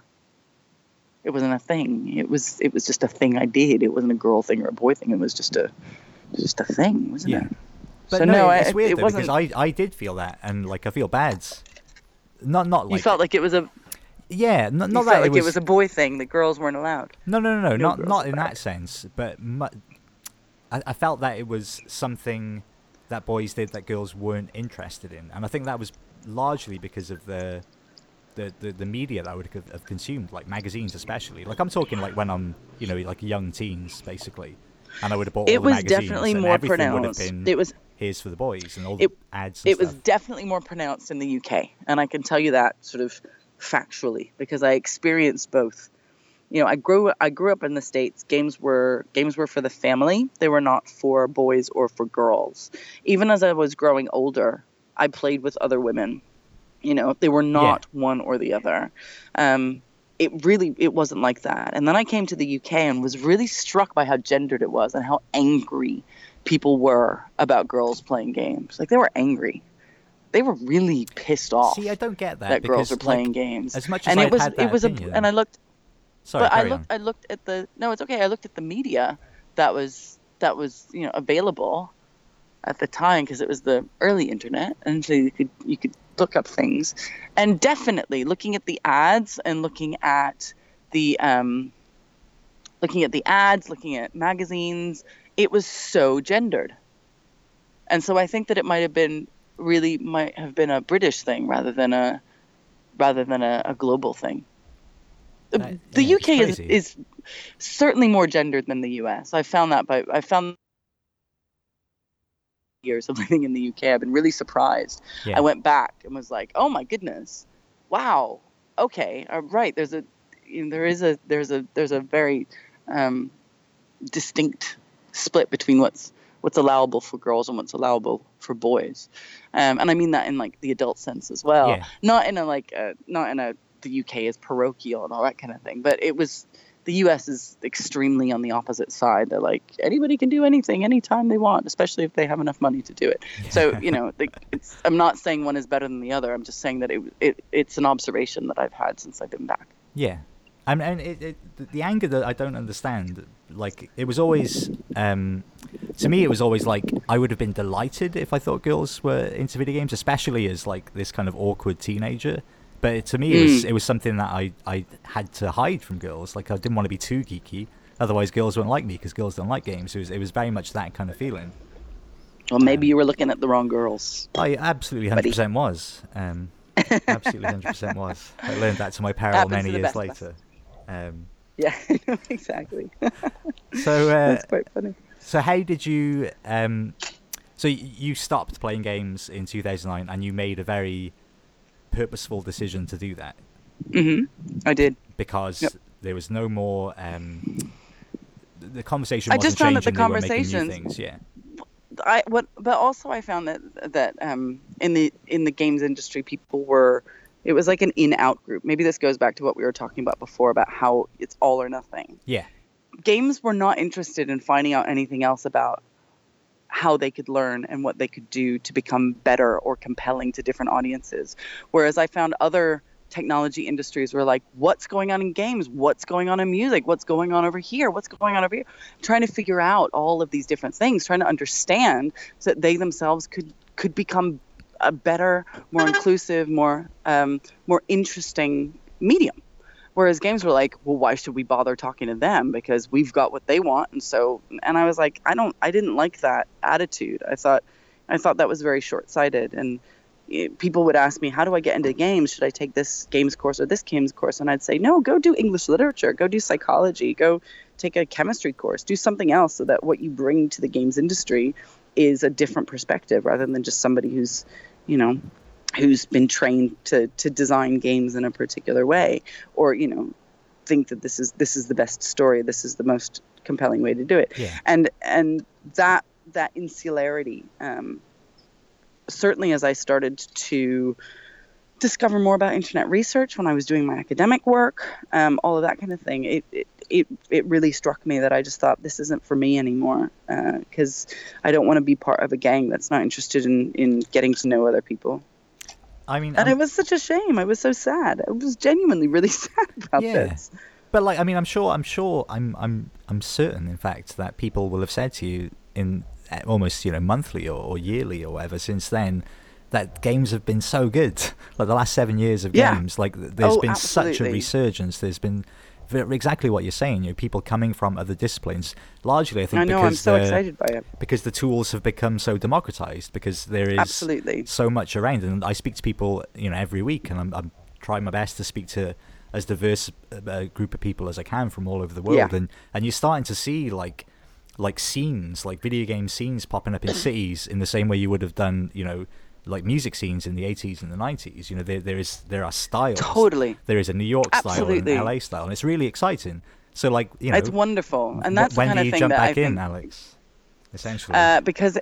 it wasn't a thing. It was, it was just a thing I did. It wasn't a girl thing or a boy thing. It was just a, just a thing, wasn't Yeah. it? But So, no, no, it's weird it though, because wasn't- I, I did feel that, and like I feel bad. Not not like you felt like it was a, yeah, not, not that like it was, it was a boy thing that girls weren't allowed. no no no no, no not not in allowed. that sense, but mu- I, I felt that it was something that boys did that girls weren't interested in, and I think that was largely because of the. The, the, the media that I would have- have consumed, like magazines especially. Like I'm talking like when I'm, you know, like young teens basically, and I would have bought all It was definitely more everything would have pronounced. been It was here's for the boys and all the It- ads it was definitely more pronounced in the UK, and I can tell you that sort of factually because I experienced both. You know, I grew I grew up in the states. Games were games were for the family. They were not for boys or for girls. Even as I was growing older, I played with other women. You know, they were not one or the other. Um, it really it wasn't like that. And then I came to the UK and was really struck by how gendered it was and how angry people were about girls playing games. Like they were angry. They were really pissed off See, I don't get that, that girls are playing like, games. as much as and I'd it was had that it was a and I looked Sorry, but I looked on. I looked at the no, it's okay. I looked at the media that was that was, you know, available at the time because it was the early internet and so you could you could look up things. And definitely looking at the ads and looking at the um looking at the ads, looking at magazines, it was so gendered. And so I think that it might have been really might have been a British thing rather than a rather than a, a global thing. The- That- the yeah, UK is, is certainly more gendered than the US. I found that by I found years of [LAUGHS] living in the UK. I've been really surprised. Yeah. I went back and was like, "Oh my goodness, wow, okay, uh, right." There's a you know, there is a there's a there's a very um, distinct split between what's what's allowable for girls and what's allowable for boys, um, and I mean that in like the adult sense as well, Yeah. not in a like a, not in a the UK is parochial and all that kind of thing, but it was. The U.S. is extremely on the opposite side. They're like anybody can do anything anytime they want, especially if they have enough money to do it. So you know, the, it's, I'm not saying one is better than the other. I'm just saying that it, it it's an observation that I've had since I've been back. Yeah, I mean, and it, it, the anger that I don't understand, like it was always, um, to me, it was always like I would have been delighted if I thought girls were into video games, especially as like this kind of awkward teenager. But to me, it was Mm. it was something that I I had to hide from girls. Like I didn't want to be too geeky, otherwise girls wouldn't like me because girls don't like games. It was it was very much that kind of feeling. Well, maybe you were looking at the wrong girls. I absolutely hundred percent was. Um, absolutely hundred percent was. I learned that to my [LAUGHS] peril many years best of us. later. Um, Yeah, [LAUGHS] exactly. so [LAUGHS] uh, That's quite funny. So how did you? Um, so you stopped playing games in 2009, and you made a very purposeful decision to do that Mm-hmm. I did. because Yep. there was no more. Um, the- conversation I just found that the they were making new conversations- things. Yeah, I what, but also I found that that um, in the in the games industry, people were. It was like an in-out group. Maybe this goes back to what we were talking about before about how it's all or nothing. yeah, games were not interested in finding out anything else about how they could learn and what they could do to become better or compelling to different audiences. Whereas I found other technology industries were like, what's going on in games? What's going on in music? What's going on over here? What's going on over here? Trying to figure out all of these different things, trying to understand so that they themselves could could become a better, more inclusive, more um, more interesting medium. Whereas games were like, well, why should we bother talking to them? Because we've got what they want, and so. And I was like, I don't, I didn't like that attitude. I thought, I thought that was very short-sighted. And eh, people would ask me, how do I get into games? Should I take this games course or this games course? And I'd say, no, go do English literature, go do psychology, go take a chemistry course, do something else, so that what you bring to the games industry is a different perspective rather than just somebody who's, you know, who's been trained to to design games in a particular way or you know think that this is this is the best story this is the most compelling way to do it. Yeah, and and that that insularity um, certainly as I started to discover more about internet research when I was doing my academic work, um, all of that kind of thing. It, it, it, it really struck me that I just thought this isn't for me anymore because uh, I don't want to be part of a gang that's not interested in, in getting to know other people. I mean, and I'm, it was such a shame. I was so sad. I was genuinely really [LAUGHS] sad about yeah. this. But like, I mean, I'm sure, I'm sure, I'm, I'm, I'm certain, in fact, that people will have said to you in uh, almost, you know, monthly or, or yearly or whatever since then that games have been so good. [LAUGHS] Like the last seven years of yeah. games, like there's oh, been absolutely. such a resurgence. There's been exactly what you're saying. You know, people coming from other disciplines, largely, I think, I know, because I'm so excited by it. Because the tools have become so democratized. Because there is absolutely so much around, and I speak to people, you know, every week, and I'm, I'm trying my best to speak to as diverse a group of people as I can from all over the world, yeah. and and you're starting to see like like scenes, like video game scenes popping up in [CLEARS THROAT] cities in the same way you would have done, you know, like music scenes in the 80s and the 90s. You know, there there is there are styles. Totally. There is a New York Absolutely. style and an LA style, and it's really exciting. So, like, you know, it's wonderful, and that's when the kind do of thing jump that back I think, in, Aleks? Essentially, uh, because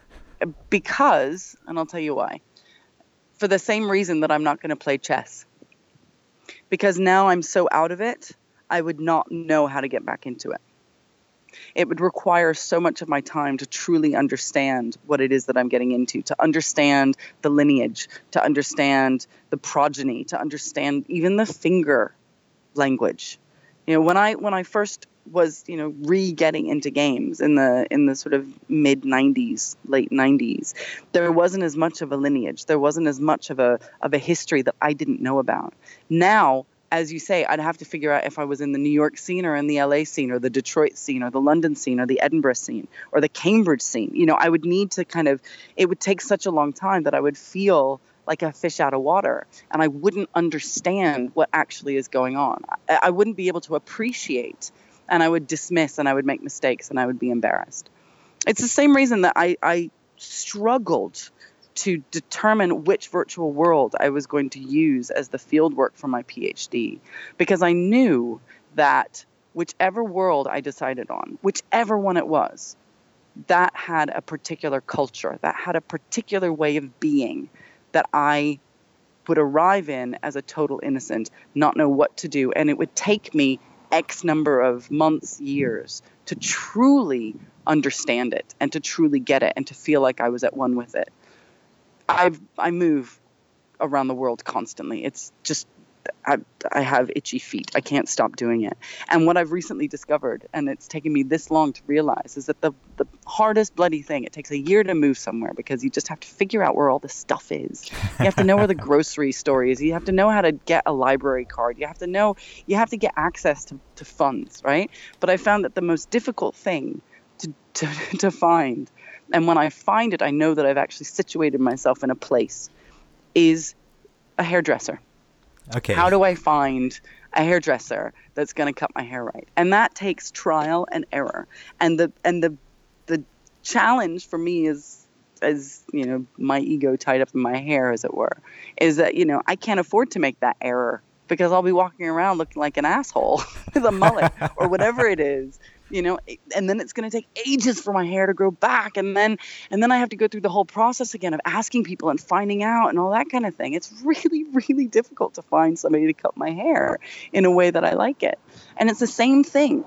because, and I'll tell you why. For the same reason that I'm not going to play chess. Because now I'm so out of it, I would not know how to get back into it it would require so much of my time to truly understand what it is that I'm getting into, to understand the lineage, to understand the progeny, to understand even the finger language. You know, when I when I first was, you know, re-getting into games in the in the sort of mid 90s, late 90s, there wasn't as much of a lineage. There wasn't as much of a of a history that I didn't know about. Now as you say, I'd have to figure out if I was in the New York scene or in the LA scene or the Detroit scene or the London scene or the Edinburgh scene or the Cambridge scene. You know, I would need to kind of, it would take such a long time that I would feel like a fish out of water and I wouldn't understand what actually is going on. I, I wouldn't be able to appreciate and I would dismiss and I would make mistakes and I would be embarrassed. It's the same reason that I, I struggled to determine which virtual world I was going to use as the fieldwork for my PhD because I knew that whichever world I decided on, whichever one it was, that had a particular culture, that had a particular way of being that I would arrive in as a total innocent, not know what to do. And it would take me X number of months, years to truly understand it and to truly get it and to feel like I was at one with it. I I move around the world constantly. It's just I, I have itchy feet. I can't stop doing it. And what I've recently discovered, and it's taken me this long to realize, is that the, the hardest bloody thing, it takes a year to move somewhere because you just have to figure out where all the stuff is. You have to know where the [LAUGHS] grocery store is. You have to know how to get a library card. You have to know, you have to get access to, to funds, right? But I found that the most difficult thing to, to, [LAUGHS] to find and when I find it, I know that I've actually situated myself in a place, is a hairdresser. Okay. How do I find a hairdresser that's going to cut my hair right? And that takes trial and error. And the and the the challenge for me is as you know my ego tied up in my hair as it were is that you know I can't afford to make that error because I'll be walking around looking like an asshole [LAUGHS] with a mullet or whatever it is you know and then it's going to take ages for my hair to grow back and then and then i have to go through the whole process again of asking people and finding out and all that kind of thing. It's really [LAUGHS] really difficult to find somebody to cut my hair in a way that i like it. And it's the same thing.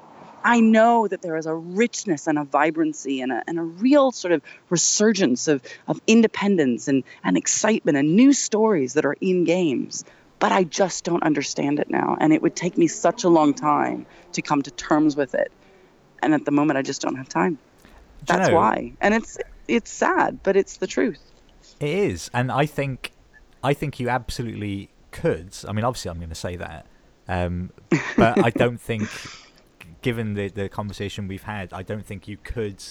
I know that there is a richness and a vibrancy and a, and a real sort of resurgence of, of independence and, and excitement and new stories that are in games but I just don't understand it now. And it would take me such a long time to come to terms with it and at the moment I just don't have time. That's know, why. And it's it's sad, but it's the truth. It is, and I think I think you absolutely could. I mean, obviously, I'm going to say that, um, but I [LAUGHS] don't think, given the the conversation we've had, I don't think you could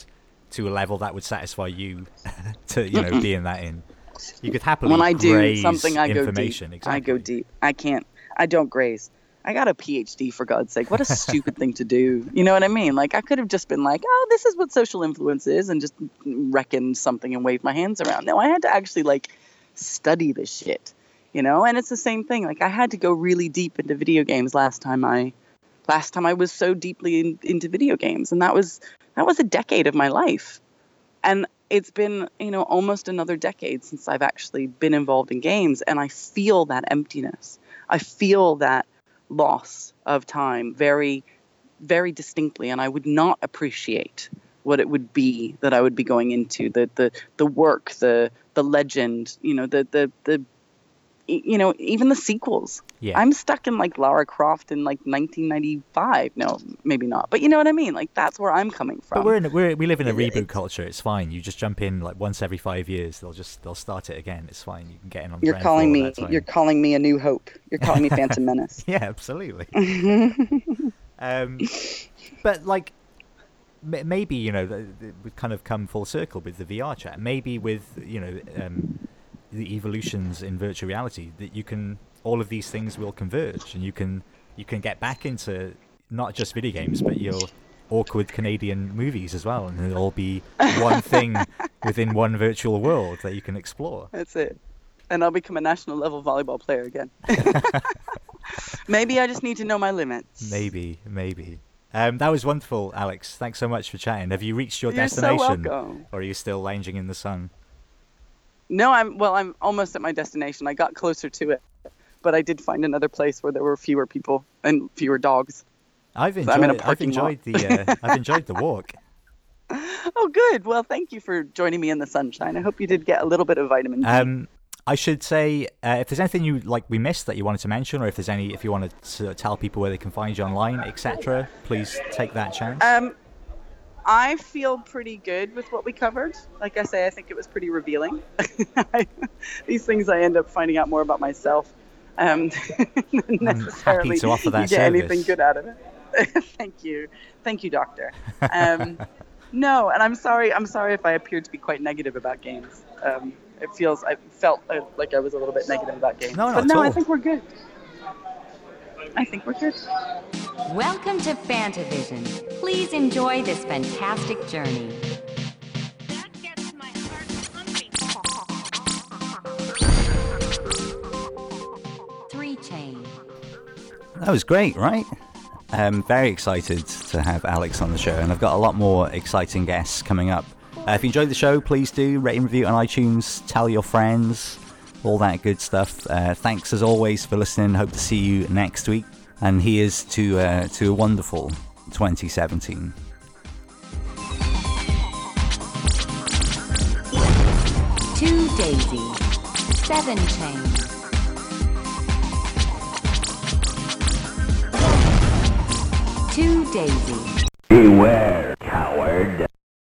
to a level that would satisfy you [LAUGHS] to you know be in that in. You could happily when I do something, I go deep. Exactly. I go deep. I can't. I don't graze. I got a PhD for God's sake. What a stupid thing to do. You know what I mean? Like I could have just been like, "Oh, this is what social influence is," and just reckon something and wave my hands around. No, I had to actually like study this shit. You know, and it's the same thing. Like I had to go really deep into video games last time I last time I was so deeply in, into video games, and that was that was a decade of my life. And it's been you know almost another decade since I've actually been involved in games, and I feel that emptiness. I feel that loss of time very, very distinctly, and I would not appreciate what it would be that I would be going into. The the the work, the the legend, you know, the the the you know, even the sequels. Yeah. I'm stuck in like Lara Croft in like 1995. No, maybe not. But you know what I mean? Like that's where I'm coming from. But we're in a, we're, we live in a reboot it's- culture. It's fine. You just jump in like once every five years. They'll just they'll start it again. It's fine. You can get in on. You're calling me. at that time. You're calling me a New Hope. You're calling me Phantom [LAUGHS] Menace. Yeah, absolutely. [LAUGHS] um, but like, maybe you know, we've kind of come full circle with the VR chat. Maybe with you know, um, the evolutions in virtual reality that you can all of these things will converge, and you can you can get back into not just video games, but your awkward Canadian movies as well, and it'll all be one [LAUGHS] thing within one virtual world that you can explore. That's it. And I'll become a national level volleyball player again. [LAUGHS] Maybe I just need to know my limits. Maybe, maybe. Um, that was wonderful, Aleks. Thanks so much for chatting. Have you reached your You're so destination, welcome. or are you still lounging in the sun? No, I'm well. I'm almost at my destination. I got closer to it, but I did find another place where there were fewer people and fewer dogs. I've So enjoyed. I'm in a I've parking lot. the. Uh, [LAUGHS] I've enjoyed the walk. [LAUGHS] Oh, good. Well, thank you for joining me in the sunshine. I hope you did get a little bit of vitamin D. Um, I should say, uh, if there's anything you like we missed that you wanted to mention, or if there's any, if you wanted to tell people where they can find you online, etc., please take that chance. Um, I feel pretty good with what we covered. Like I say, I think it was pretty revealing. [LAUGHS] I, these things I end up finding out more about myself. Um, [LAUGHS] than necessarily to offer that you get anything service. good out of it. [LAUGHS] Thank you, thank you, doctor. Um, no, and I'm sorry. I'm sorry if I appeared to be quite negative about games. Um, it feels I felt uh, like I was a little bit negative about games. No, but no, I think we're good. I think we're good. Welcome to Fantavision. Please enjoy this fantastic journey. That gets my heart pumping. Three chain. That was great, right? I'm very excited to have Aleks on the show, and I've got a lot more exciting guests coming up. Uh, if you enjoyed the show, please do rate and review on iTunes, tell your friends, all that good stuff. Uh, thanks as always for listening. Hope to see you next week. And here's to uh, to a wonderful 2017. Two daisy. Seven chain. Two daisy. Beware, coward.